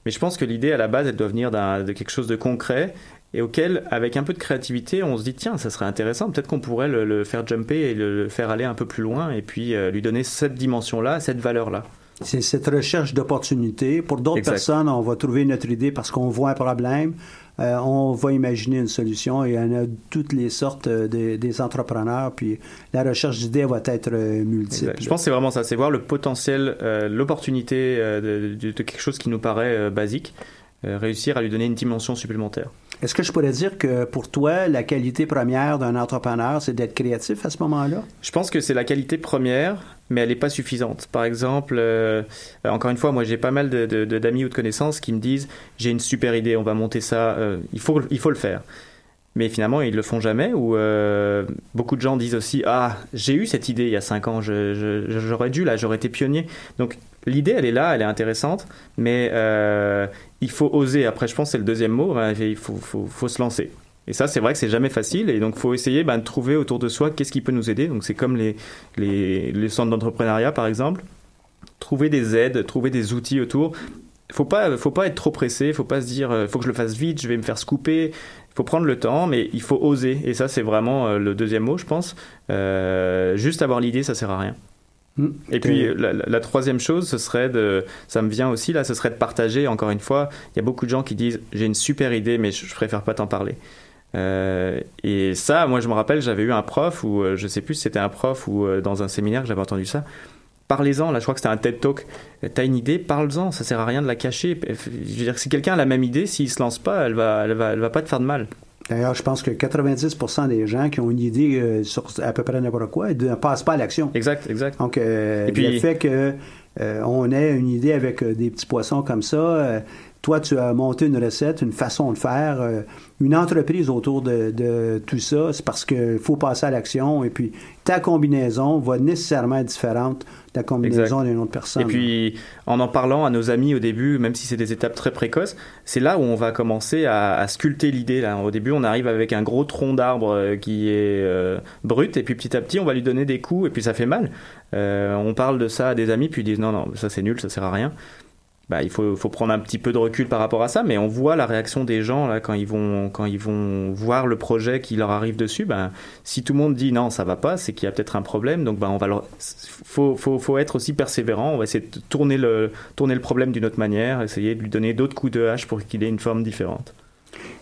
Mais je pense que l'idée à la base elle doit venir de quelque chose de concret et auquel avec un peu de créativité on se dit tiens ça serait intéressant peut-être qu'on pourrait le, faire jumper et le, faire aller un peu plus loin et puis euh, lui donner cette dimension là, cette valeur là. C'est cette recherche d'opportunités. Pour d'autres personnes, on va trouver notre idée parce qu'on voit un problème. Euh, on va imaginer une solution et il y en a toutes les sortes euh, des entrepreneurs. Puis la recherche d'idées va être euh, multiple. Je pense que c'est vraiment ça, c'est voir le potentiel, l'opportunité de, de, quelque chose qui nous paraît basique, réussir à lui donner une dimension supplémentaire. Est-ce que je pourrais dire que pour toi, la qualité première d'un entrepreneur, c'est d'être créatif à ce moment-là? Je pense que c'est la qualité première, mais elle n'est pas suffisante. Par exemple, euh, encore une fois, moi j'ai pas mal d'amis de, de, ou de connaissances qui me disent j'ai une super idée, on va monter ça, euh, il, faut, il faut le faire. Mais finalement, ils le font jamais. Ou euh, beaucoup de gens disent aussi ah j'ai eu cette idée il y a 5 ans, j'aurais dû là, j'aurais été pionnier. Donc l'idée elle est là, elle est intéressante, mais il faut oser. Après, je pense c'est le deuxième mot. Hein, il faut, faut, faut se lancer. Et ça, c'est vrai que c'est jamais facile. Et donc, faut essayer ben, de trouver autour de soi qu'est-ce qui peut nous aider. Donc, c'est comme les, les, les centres d'entrepreneuriat, par exemple. Trouver des aides, trouver des outils autour. Faut pas, faut pas être trop pressé. Faut pas se dire, euh, faut que je le fasse vite, je vais me faire scooper. Il faut prendre le temps, mais il faut oser. Et ça, c'est vraiment euh, le deuxième mot, je pense. Euh, juste avoir l'idée, ça sert à rien. Mm. Et puis la, troisième chose, ce serait de, ça me vient aussi là, ce serait de partager. Encore une fois, il y a beaucoup de gens qui disent j'ai une super idée, mais je, je préfère pas t'en parler. Euh, et ça, moi je me rappelle, j'avais eu un prof, ou euh, je sais plus si c'était un prof ou euh, dans un séminaire que j'avais entendu ça. Parlez-en, là je crois que c'était un TED Talk. T'as une idée, parle-en, ça sert à rien de la cacher. Je veux dire, si quelqu'un a la même idée, s'il se lance pas, elle va, elle va, elle va pas te faire de mal. D'ailleurs, je pense que 90% des gens qui ont une idée sur à peu près n'importe quoi ne passent pas à l'action. Exact, exact. Donc, et puis, le fait que on ait une idée avec des petits poissons comme ça, toi, tu as monté une recette, une façon de faire, euh, une entreprise autour de, tout ça. C'est parce qu'il faut passer à l'action et puis ta combinaison va nécessairement être différente de la combinaison d'une autre personne. Et puis, en en parlant à nos amis au début, même si c'est des étapes très précoces, c'est là où on va commencer à, sculpter l'idée. Au début, on arrive avec un gros tronc d'arbre euh, qui est euh, brut et puis petit à petit, on va lui donner des coups et puis ça fait mal. on parle de ça à des amis puis ils disent non, non, ça c'est nul, ça sert à rien. Bah, il faut, faut, prendre un petit peu de recul par rapport à ça, mais on voit la réaction des gens là, quand, ils vont, quand ils vont voir le projet qui leur arrive dessus. Bah, si tout le monde dit non, ça va pas, c'est qu'il y a peut-être un problème. Donc, bah, on va faut, faut, faut, être aussi persévérant. On va essayer de tourner le, tourner le problème d'une autre manière, essayer de lui donner d'autres coups de hache pour qu'il ait une forme différente.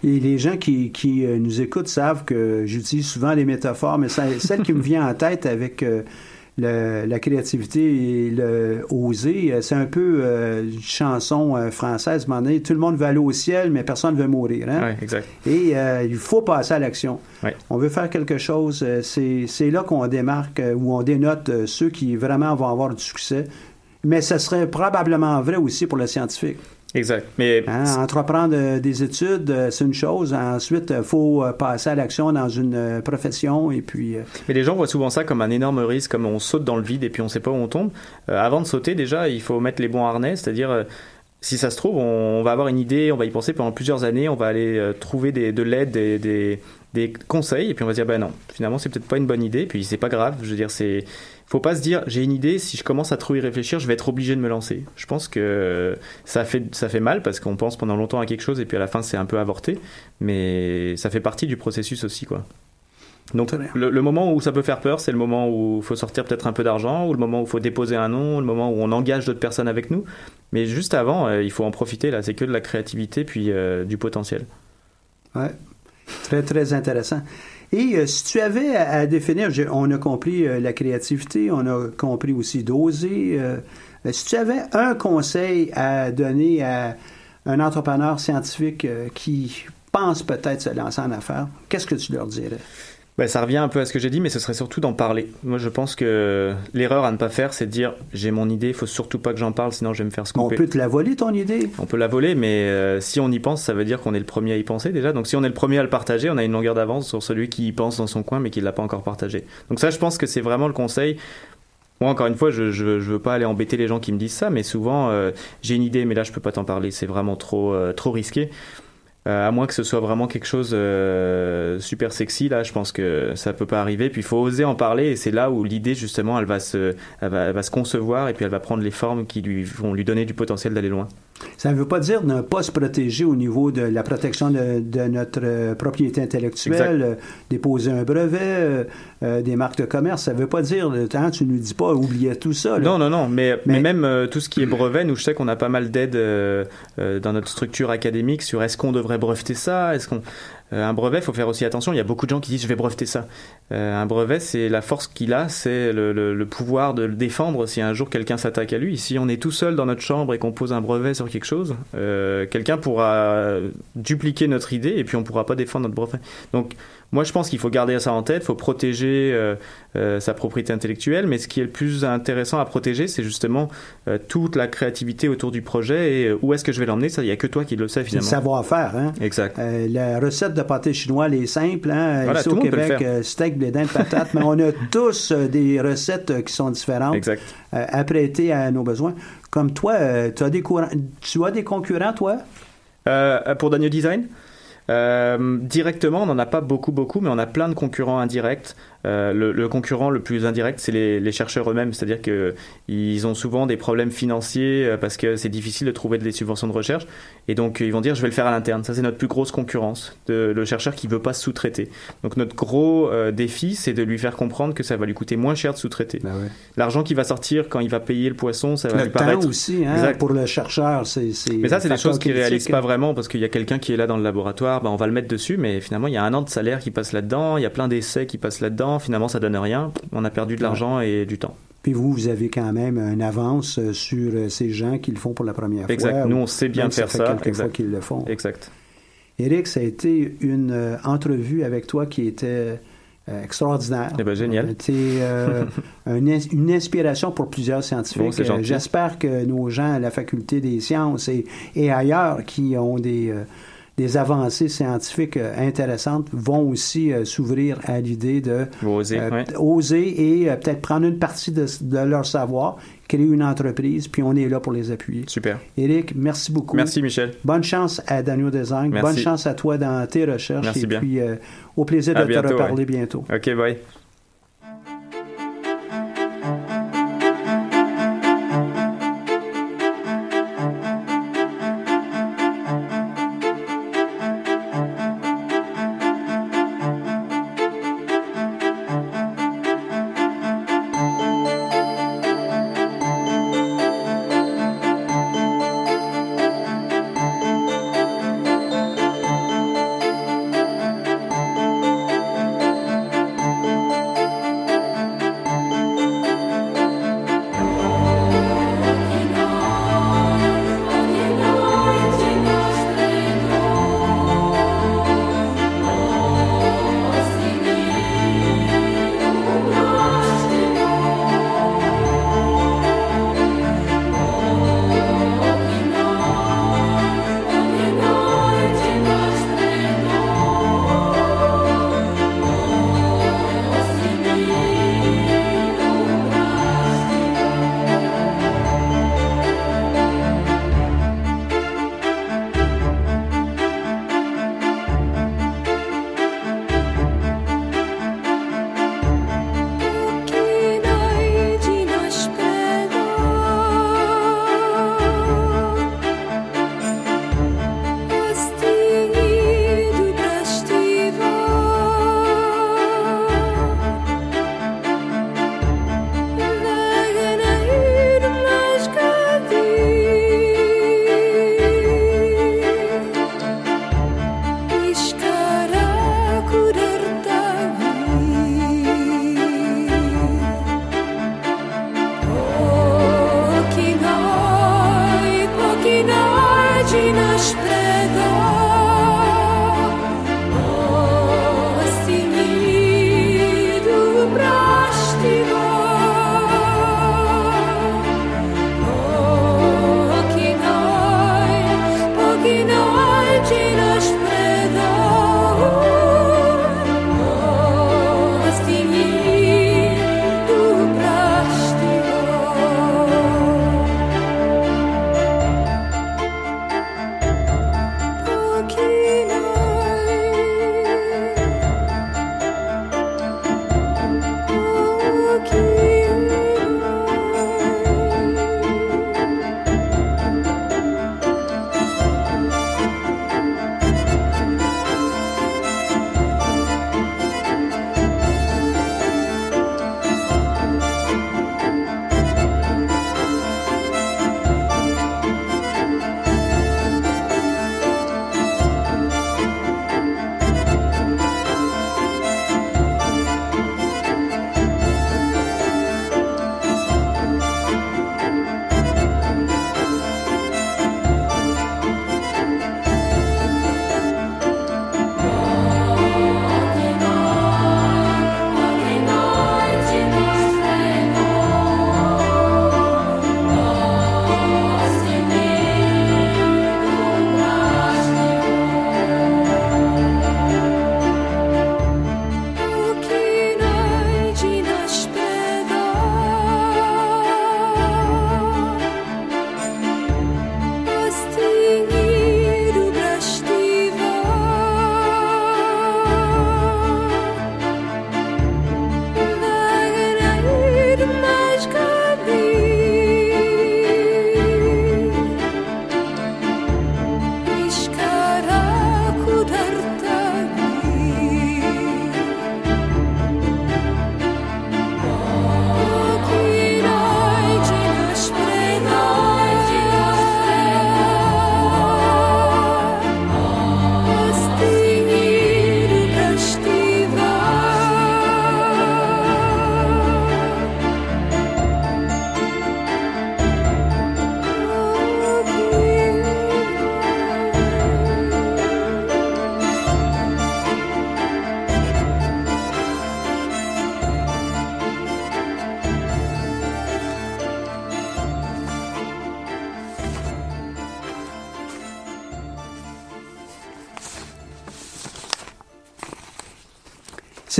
Et les gens qui, qui euh, nous écoutent savent que j'utilise souvent les métaphores, mais celle qui me vient en tête avec euh, la créativité et le oser. Euh, c'est un peu euh, une chanson euh, française, donné, tout le monde veut aller au ciel, mais personne ne veut mourir. Hein? Exact. Et il faut passer à l'action. On veut faire quelque chose. c'est là qu'on démarque, ou on dénote ceux qui vraiment vont avoir du succès. Mais ce serait probablement vrai aussi pour le scientifique. Exact. Mais hein, entreprendre euh, des études, euh, c'est une chose. Ensuite, il faut euh, passer à l'action dans une profession et puis. Mais les gens voient souvent ça comme un énorme risque, comme on saute dans le vide et puis on ne sait pas où on tombe. avant de sauter, déjà, il faut mettre les bons harnais, c'est-à-dire. si ça se trouve, on va avoir une idée, on va y penser pendant plusieurs années, on va aller trouver des, de l'aide, des, des, des, conseils, et puis on va se dire, ben non, finalement, c'est peut-être pas une bonne idée, puis c'est pas grave, je veux dire, c'est faut pas se dire j'ai une idée, si je commence à trop y réfléchir, je vais être obligé de me lancer. Je pense que ça fait, ça fait mal parce qu'on pense pendant longtemps à quelque chose et puis à la fin c'est un peu avorté, mais ça fait partie du processus aussi quoi. Donc le, moment où ça peut faire peur, c'est le moment où il faut sortir peut-être un peu d'argent, ou le moment où il faut déposer un nom, le moment où on engage d'autres personnes avec nous. Mais juste avant, euh, il faut en profiter là, c'est que de la créativité puis euh, du potentiel. Ouais, très très intéressant. Et euh, si tu avais à, définir, on a compris euh, la créativité, on a compris aussi d'oser. Euh, si tu avais un conseil à donner à un entrepreneur scientifique qui pense peut-être se lancer en affaires, qu'est-ce que tu leur dirais? Ben, ça revient un peu à ce que j'ai dit, mais ce serait surtout d'en parler. Moi, je pense que l'erreur à ne pas faire, c'est de dire j'ai mon idée, il faut surtout pas que j'en parle, sinon je vais me faire scooper. On peut te la voler, ton idée On peut la voler, mais euh, si on y pense, ça veut dire qu'on est le premier à y penser déjà. Donc si on est le premier à le partager, on a une longueur d'avance sur celui qui y pense dans son coin, mais qui ne l'a pas encore partagé. Donc ça, je pense que c'est vraiment le conseil. Moi, encore une fois, je, je, veux pas aller embêter les gens qui me disent ça, mais souvent, euh, j'ai une idée, mais là, je peux pas t'en parler, c'est vraiment trop, euh, trop risqué. Euh, à moins que ce soit vraiment quelque chose euh, super sexy, là, je pense que ça peut pas arriver. Puis il faut oser en parler, et c'est là où l'idée justement, elle va se, elle va, se concevoir, et puis elle va prendre les formes qui lui vont lui donner du potentiel d'aller loin. Ça ne veut pas dire ne pas se protéger au niveau de la protection de, notre euh, propriété intellectuelle, déposer un brevet, des marques de commerce. Ça ne veut pas dire, hein, tu ne nous dis pas, oubliez tout ça. Non, non, non, mais, mais... même tout ce qui est brevet, nous, je sais qu'on a pas mal d'aide dans notre structure académique sur est-ce qu'on devrait breveter ça Est-ce qu'on euh, un brevet, il faut faire aussi attention. Il y a beaucoup de gens qui disent je vais breveter ça. Euh, un brevet, c'est la force qu'il a, c'est le, pouvoir de le défendre si un jour quelqu'un s'attaque à lui. Si on est tout seul dans notre chambre et qu'on pose un brevet sur quelque chose, euh, quelqu'un pourra dupliquer notre idée et puis on pourra pas défendre notre brevet. Donc moi, je pense qu'il faut garder ça en tête, il faut protéger euh, euh, sa propriété intellectuelle, mais ce qui est le plus intéressant à protéger, c'est justement euh, toute la créativité autour du projet et où est-ce que je vais l'emmener? Ça, il n'y a que toi qui le sais finalement. Le savoir-faire, hein? Exact. la recette de pâté chinois, elle est simple, hein? Ici au Québec, steak, blé d'Inde, patate, mais on a tous des recettes qui sont différentes. Exact. apprêtées à nos besoins. Comme toi, tu as des, tu as des concurrents, toi? pour Daniel Design? Directement, on n'en a pas beaucoup, beaucoup, mais on a plein de concurrents indirects. Euh, le, concurrent le plus indirect, c'est les, chercheurs eux-mêmes, c'est-à-dire qu'ils ont souvent des problèmes financiers euh, parce que c'est difficile de trouver des subventions de recherche, et donc ils vont dire je vais le faire à l'interne. Ça, c'est notre plus grosse concurrence, de, le chercheur qui veut pas sous-traiter. Donc notre gros défi, c'est de lui faire comprendre que ça va lui coûter moins cher de sous-traiter. Ben L'argent qui va sortir quand il va payer le poisson, ça va le lui paraître. aussi, hein, pour le chercheur, c'est. Mais ça, c'est des choses qu'il réalise pas vraiment parce qu'il y a quelqu'un qui est là dans le laboratoire, ben, on va le mettre dessus, mais finalement il y a un an de salaire qui passe là-dedans, il y a plein d'essais qui passent là-dedans, finalement ça donne rien, on a perdu de l'argent et du temps. Puis vous, vous avez quand même une avance euh, sur euh, ces gens qui le font pour la première fois. Exact. Nous, on sait bien faire ça. quelques exact. fois qu'ils le font. Exact. Eric, ça a été une euh, entrevue avec toi qui était extraordinaire. Eh ben, génial. Euh, une, inspiration pour plusieurs scientifiques. J'espère que nos gens à la faculté des sciences et, et ailleurs qui ont des des avancées scientifiques euh, intéressantes vont aussi euh, s'ouvrir à l'idée de oser, euh, oser et peut-être prendre une partie de, leur savoir, créer une entreprise, puis on est là pour les appuyer. Super. Eric, merci beaucoup. Merci Michel. Bonne chance à Daniel Design. Bonne chance à toi dans tes recherches. Merci et bien. puis au plaisir de te reparler bientôt. OK, bye.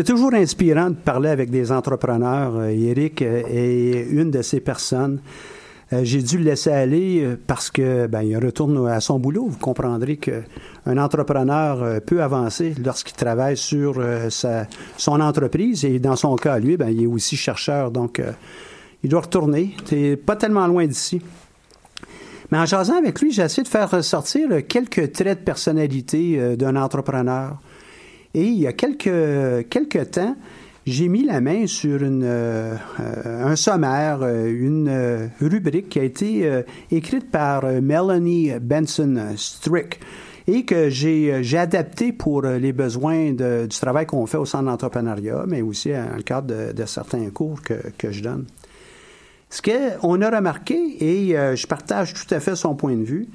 C'est toujours inspirant de parler avec des entrepreneurs. Euh, Eric euh, est une de ces personnes. Euh, j'ai dû le laisser aller parce que ben, il retourne à son boulot. Vous comprendrez qu'un entrepreneur peut avancer lorsqu'il travaille sur sa, son entreprise et dans son cas, lui, ben, il est aussi chercheur, donc il doit retourner. C'est pas tellement loin d'ici. Mais en jasant avec lui, j'ai essayé de faire ressortir quelques traits de personnalité d'un entrepreneur. Et il y a quelques, temps, j'ai mis la main sur euh, un sommaire, euh, une euh, rubrique qui a été écrite par Melanie Benson Strick et que j'ai adapté pour les besoins du travail qu'on fait au centre d'entrepreneuriat, mais aussi dans le cadre de, de certains cours que, que, je donne. Ce qu'on a remarqué, et je partage tout à fait son point de vue,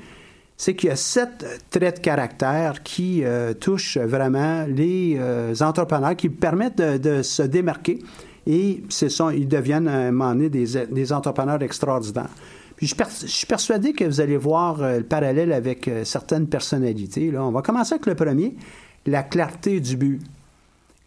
c'est qu'il y a sept traits de caractère qui euh, touchent vraiment les euh, entrepreneurs, qui permettent de, se démarquer et c'est ça, ils deviennent à un moment donné des, entrepreneurs extraordinaires. Puis je, suis persuadé que vous allez voir euh, le parallèle avec certaines personnalités. On va commencer avec le premier, la clarté du but.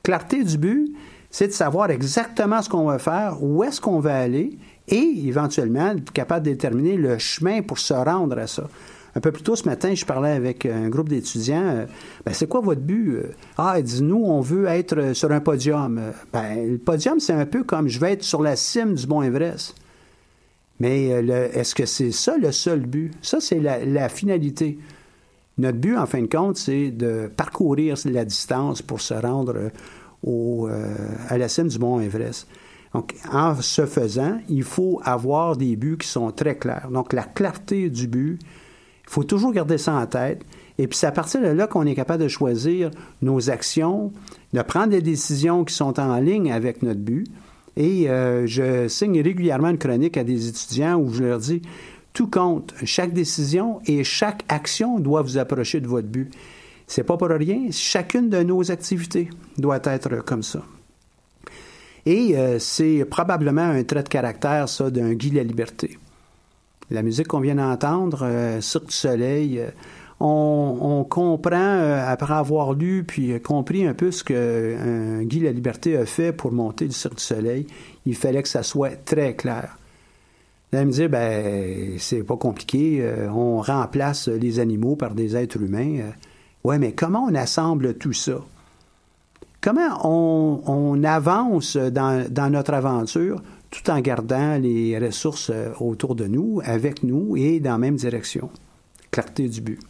Clarté du but, c'est de savoir exactement ce qu'on va faire, où est-ce qu'on va aller et éventuellement être capable de déterminer le chemin pour se rendre à ça. Un peu plus tôt ce matin, je parlais avec un groupe d'étudiants. Euh, ben, c'est quoi votre but? Euh? Ah, ils disent, nous, on veut être sur un podium. Ben, le podium, c'est un peu comme je vais être sur la cime du Mont Everest. Mais euh, est-ce que c'est ça le seul but? Ça, c'est la, finalité. Notre but, en fin de compte, c'est de parcourir la distance pour se rendre au, à la cime du Mont Everest. Donc, en ce faisant, il faut avoir des buts qui sont très clairs. Donc, la clarté du but, il faut toujours garder ça en tête. Et puis c'est à partir de là qu'on est capable de choisir nos actions, de prendre des décisions qui sont en ligne avec notre but. Et euh, je signe régulièrement une chronique à des étudiants où je leur dis tout compte, chaque décision et chaque action doit vous approcher de votre but. C'est pas pour rien, chacune de nos activités doit être comme ça. Et euh, c'est probablement un trait de caractère, ça, d'un Guy la liberté. La musique qu'on vient d'entendre, euh, Cirque du Soleil, euh, on, comprend, euh, après avoir lu puis compris un peu ce que Guy La Liberté a fait pour monter du Cirque du Soleil, il fallait que ça soit très clair. Là, me dit, ben, c'est pas compliqué, on remplace les animaux par des êtres humains. ouais, mais comment on assemble tout ça? Comment on, avance dans notre aventure tout en gardant les ressources euh, autour de nous, avec nous et dans la même direction. Clarté du but.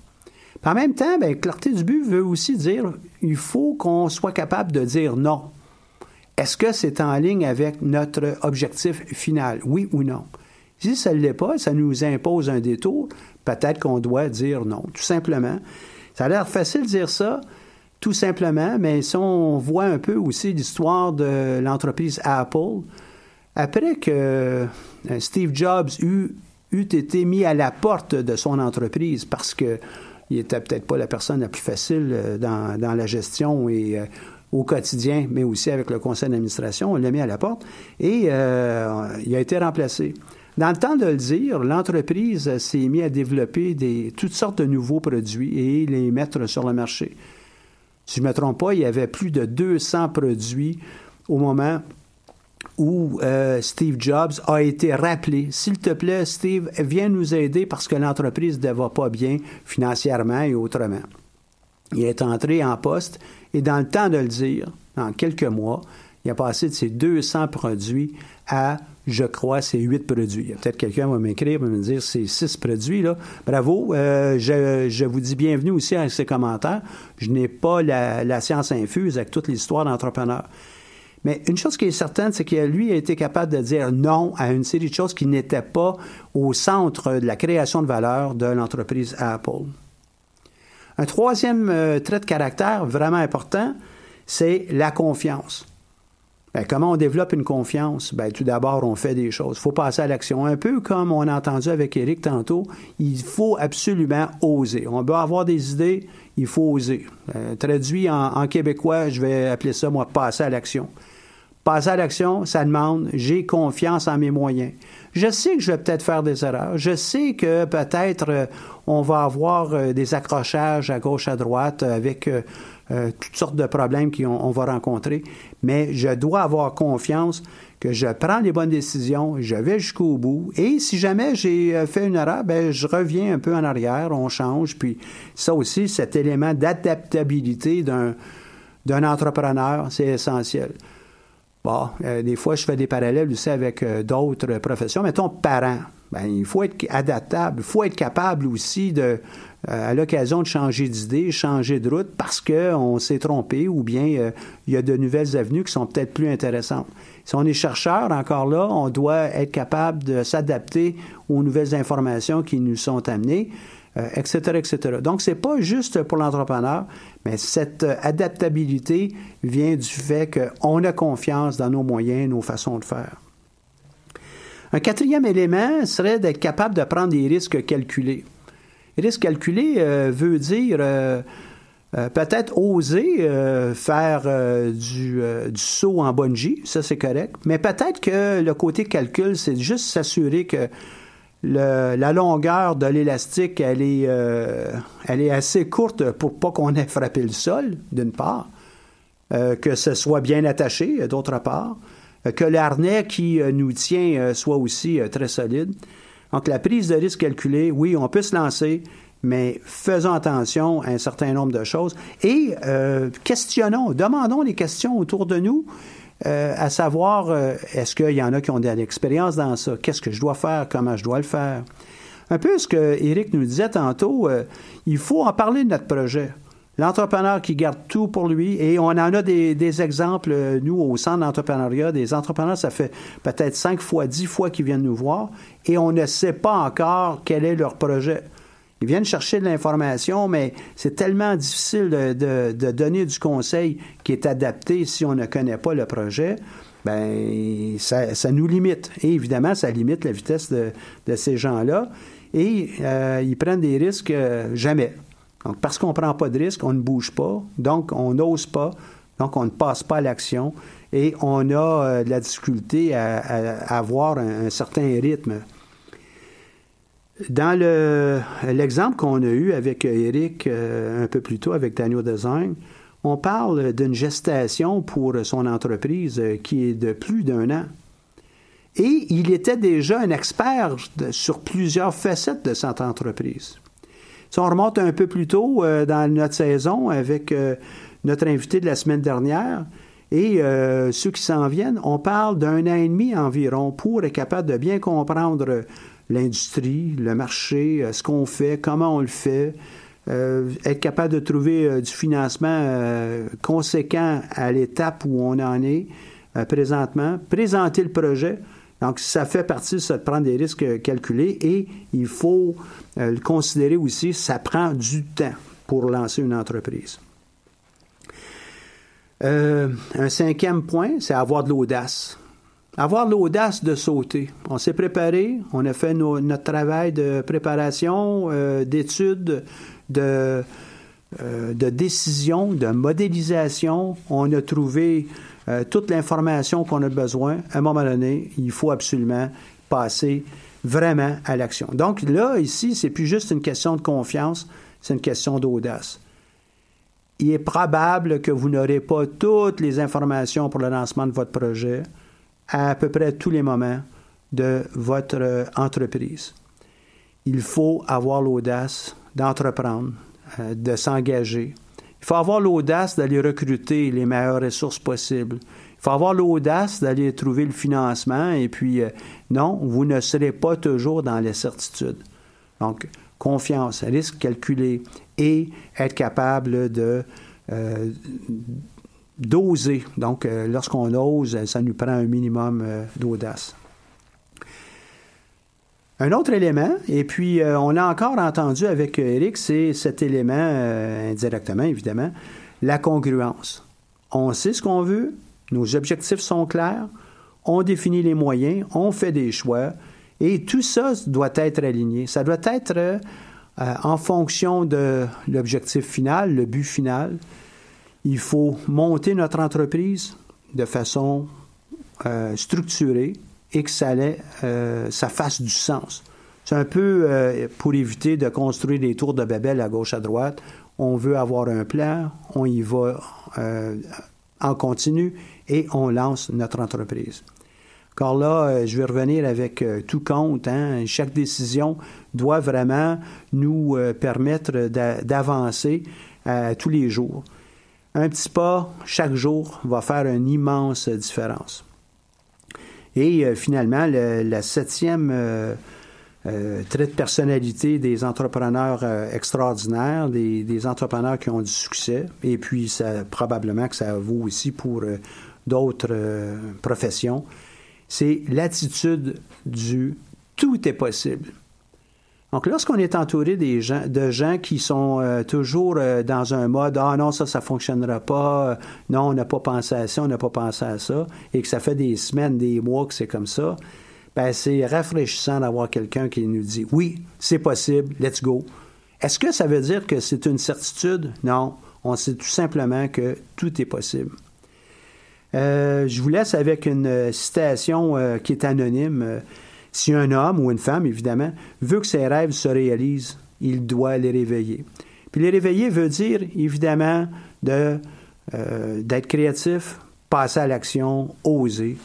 en même temps, bien, clarté du but veut aussi dire il faut qu'on soit capable de dire non. Est-ce que c'est en ligne avec notre objectif final, oui ou non? Si ça ne l'est pas, ça nous impose un détour, peut-être qu'on doit dire non, tout simplement. Ça a l'air facile de dire ça, tout simplement, mais si on voit un peu aussi l'histoire de l'entreprise Apple, après que euh, Steve Jobs eut, été mis à la porte de son entreprise parce que il était peut-être pas la personne la plus facile euh, dans, la gestion et euh, au quotidien, mais aussi avec le conseil d'administration, on l'a mis à la porte et il a été remplacé. Dans le temps de le dire, l'entreprise s'est mise à développer toutes sortes de nouveaux produits et les mettre sur le marché. Si je ne me trompe pas, il y avait plus de 200 produits au moment où euh, Steve Jobs a été rappelé. S'il te plaît, Steve, viens nous aider parce que l'entreprise ne va pas bien financièrement et autrement. Il est entré en poste et dans le temps de le dire, en quelques mois, il a passé de ses 200 produits à, je crois, ses 8 produits. Peut-être quelqu'un va m'écrire, va me dire c'est 6 produits. Là. Bravo. Euh, je, vous dis bienvenue aussi avec ces commentaires. Je n'ai pas la, la science infuse avec toute l'histoire d'entrepreneur. Mais une chose qui est certaine, c'est que lui a été capable de dire non à une série de choses qui n'étaient pas au centre de la création de valeur de l'entreprise Apple. Un troisième euh, trait de caractère vraiment important, c'est la confiance. Ben, comment on développe une confiance? Ben, tout d'abord, on fait des choses. Il faut passer à l'action. Un peu comme on a entendu avec Eric tantôt, il faut absolument oser. On doit avoir des idées, il faut oser. Euh, traduit en, québécois, je vais appeler ça, moi, passer à l'action. Passer à l'action, ça demande j'ai confiance en mes moyens. Je sais que je vais peut-être faire des erreurs. Je sais que peut-être euh, on va avoir euh, des accrochages à gauche, à droite avec toutes sortes de problèmes qu'on va rencontrer. Mais je dois avoir confiance que je prends les bonnes décisions, je vais jusqu'au bout. Et si jamais j'ai fait une erreur, ben, je reviens un peu en arrière, on change. Puis ça aussi, cet élément d'adaptabilité d'un, d'un entrepreneur, c'est essentiel. Bon, euh, des fois, je fais des parallèles aussi avec euh, d'autres professions. Mettons, parent. Ben, il faut être adaptable. Il faut être capable aussi de, euh, à l'occasion de changer d'idée, changer de route parce qu'on s'est trompé ou bien il y a de nouvelles avenues qui sont peut-être plus intéressantes. Si on est chercheur, encore là, on doit être capable de s'adapter aux nouvelles informations qui nous sont amenées euh, etc. Donc, c'est pas juste pour l'entrepreneur, mais cette euh, adaptabilité vient du fait qu'on a confiance dans nos moyens, nos façons de faire. Un quatrième élément serait d'être capable de prendre des risques calculés. Risque calculé euh, veut dire peut-être oser faire du, du, saut en bungee, ça c'est correct, mais peut-être que le côté calcul, c'est juste s'assurer que la longueur de l'élastique, elle est, euh, elle est assez courte pour pas qu'on ait frappé le sol, d'une part, euh, que ce soit bien attaché, d'autre part, euh, que l'harnais qui nous tient soit aussi très solide. Donc la prise de risque calculée, oui, on peut se lancer, mais faisons attention à un certain nombre de choses et questionnons, demandons des questions autour de nous. Euh, à savoir, euh, est-ce qu'il y en a qui ont de l'expérience dans ça? Qu'est-ce que je dois faire? Comment je dois le faire? Un peu ce que Eric nous disait tantôt, euh, il faut en parler de notre projet. L'entrepreneur qui garde tout pour lui, et on en a des, des exemples, nous, au centre d'entrepreneuriat, des entrepreneurs, ça fait peut-être cinq fois, dix fois qu'ils viennent nous voir, et on ne sait pas encore quel est leur projet. Ils viennent chercher de l'information, mais c'est tellement difficile de, donner du conseil qui est adapté si on ne connaît pas le projet. Ben, ça, nous limite. Et évidemment, ça limite la vitesse de, ces gens-là. Et euh, ils prennent des risques euh, jamais. Donc, parce qu'on ne prend pas de risques, on ne bouge pas. Donc, on n'ose pas. Donc, on ne passe pas à l'action. Et on a euh, de la difficulté à, avoir un certain rythme. Dans l'exemple qu'on a eu avec Eric euh, un peu plus tôt avec Daniel Design, on parle d'une gestation pour son entreprise euh, qui est de plus d'un an. Et il était déjà un expert sur plusieurs facettes de cette entreprise. Si on remonte un peu plus tôt euh, dans notre saison avec notre invité de la semaine dernière, et ceux qui s'en viennent, on parle d'un an et demi environ pour être capable de bien comprendre l'industrie, le marché, euh, ce qu'on fait, comment on le fait, euh, être capable de trouver euh, du financement conséquent à l'étape où on en est présentement, présenter le projet. Donc, ça fait partie ça, de prendre des risques calculés et il faut le considérer aussi, ça prend du temps pour lancer une entreprise. un cinquième point, c'est avoir de l'audace avoir l'audace de sauter. On s'est préparé, on a fait notre travail de préparation, euh, d'études, de, euh, de décision, de modélisation. On a trouvé euh, toute l'information qu'on a besoin. À un moment donné, il faut absolument passer vraiment à l'action. Donc là, ici, c'est plus juste une question de confiance, c'est une question d'audace. Il est probable que vous n'aurez pas toutes les informations pour le lancement de votre projet à, peu près tous les moments de votre euh, entreprise. Il faut avoir l'audace d'entreprendre, euh, de s'engager. Il faut avoir l'audace d'aller recruter les meilleures ressources possibles. Il faut avoir l'audace d'aller trouver le financement et puis, euh, non, vous ne serez pas toujours dans les certitudes. Donc, confiance, risque calculé et être capable de, d'oser. Donc, euh, lorsqu'on ose, ça nous prend un minimum euh, d'audace. Un autre élément, et puis euh, on l'a encore entendu avec Eric, c'est cet élément, indirectement évidemment, la congruence. On sait ce qu'on veut, nos objectifs sont clairs, on définit les moyens, on fait des choix, et tout ça doit être aligné. Ça doit être en fonction de l'objectif final, le but final, il faut monter notre entreprise de façon euh, structurée et que ça, euh, ça fasse du sens. C'est un peu euh, pour éviter de construire des tours de Babel à gauche à droite. on veut avoir un plan, on y va en continu et on lance notre entreprise. Car là, je vais revenir avec tout compte. Hein. Chaque décision doit vraiment nous permettre d'avancer tous les jours. Un petit pas chaque jour va faire une immense différence. Et finalement, la septième euh, trait de personnalité des entrepreneurs euh, extraordinaires, des, entrepreneurs qui ont du succès. Et puis, ça, probablement que ça vaut aussi pour euh, d'autres professions. C'est l'attitude du tout est possible. Donc, lorsqu'on est entouré des gens, de gens qui sont toujours dans un mode Ah non, ça, ça fonctionnera pas, non, on n'a pas pensé à ça, on n'a pas pensé à ça, et que ça fait des semaines, des mois que c'est comme ça, ben, c'est rafraîchissant d'avoir quelqu'un qui nous dit oui, c'est possible, let's go. Est-ce que ça veut dire que c'est une certitude? Non. On sait tout simplement que tout est possible. Euh, je vous laisse avec une citation euh, qui est anonyme. Si un homme ou une femme, évidemment, veut que ses rêves se réalisent, il doit les réveiller. Puis les réveiller veut dire, évidemment, de, euh, d'être créatif, passer à l'action, oser.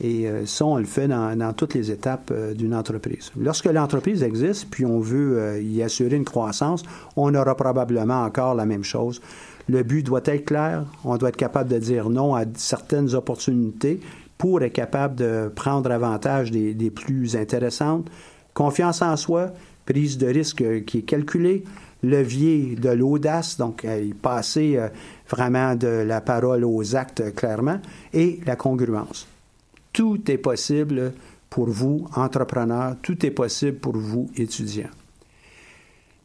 Et euh, ça, on le fait dans, toutes les étapes euh, d'une entreprise. Lorsque l'entreprise existe, puis on veut y assurer une croissance, on aura probablement encore la même chose. Le but doit être clair. On doit être capable de dire non à certaines opportunités pour être capable de prendre avantage des, plus intéressantes. Confiance en soi, prise de risque qui est calculée, levier de l'audace, donc passer vraiment de la parole aux actes clairement, et la congruence. Tout est possible pour vous, entrepreneurs, tout est possible pour vous, étudiants.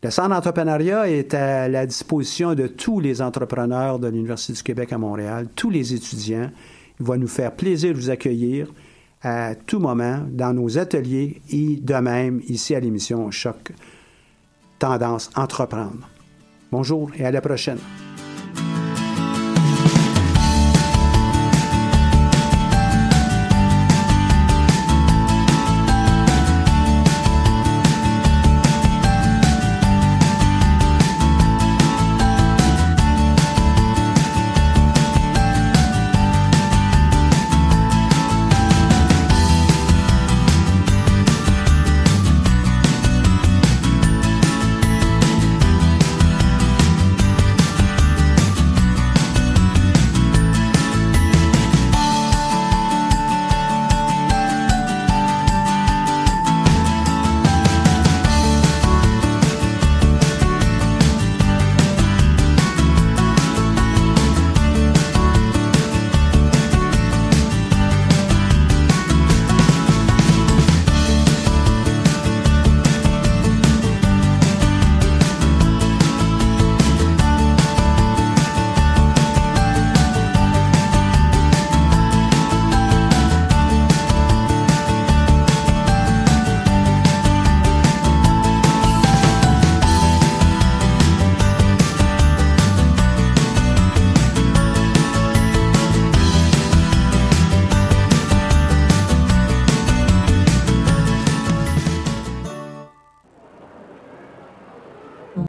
Le Centre d'entrepreneuriat est à la disposition de tous les entrepreneurs de l'Université du Québec à Montréal, tous les étudiants. Va nous faire plaisir de vous accueillir à tout moment dans nos ateliers et de même ici à l'émission Choc Tendance Entreprendre. Bonjour et à la prochaine.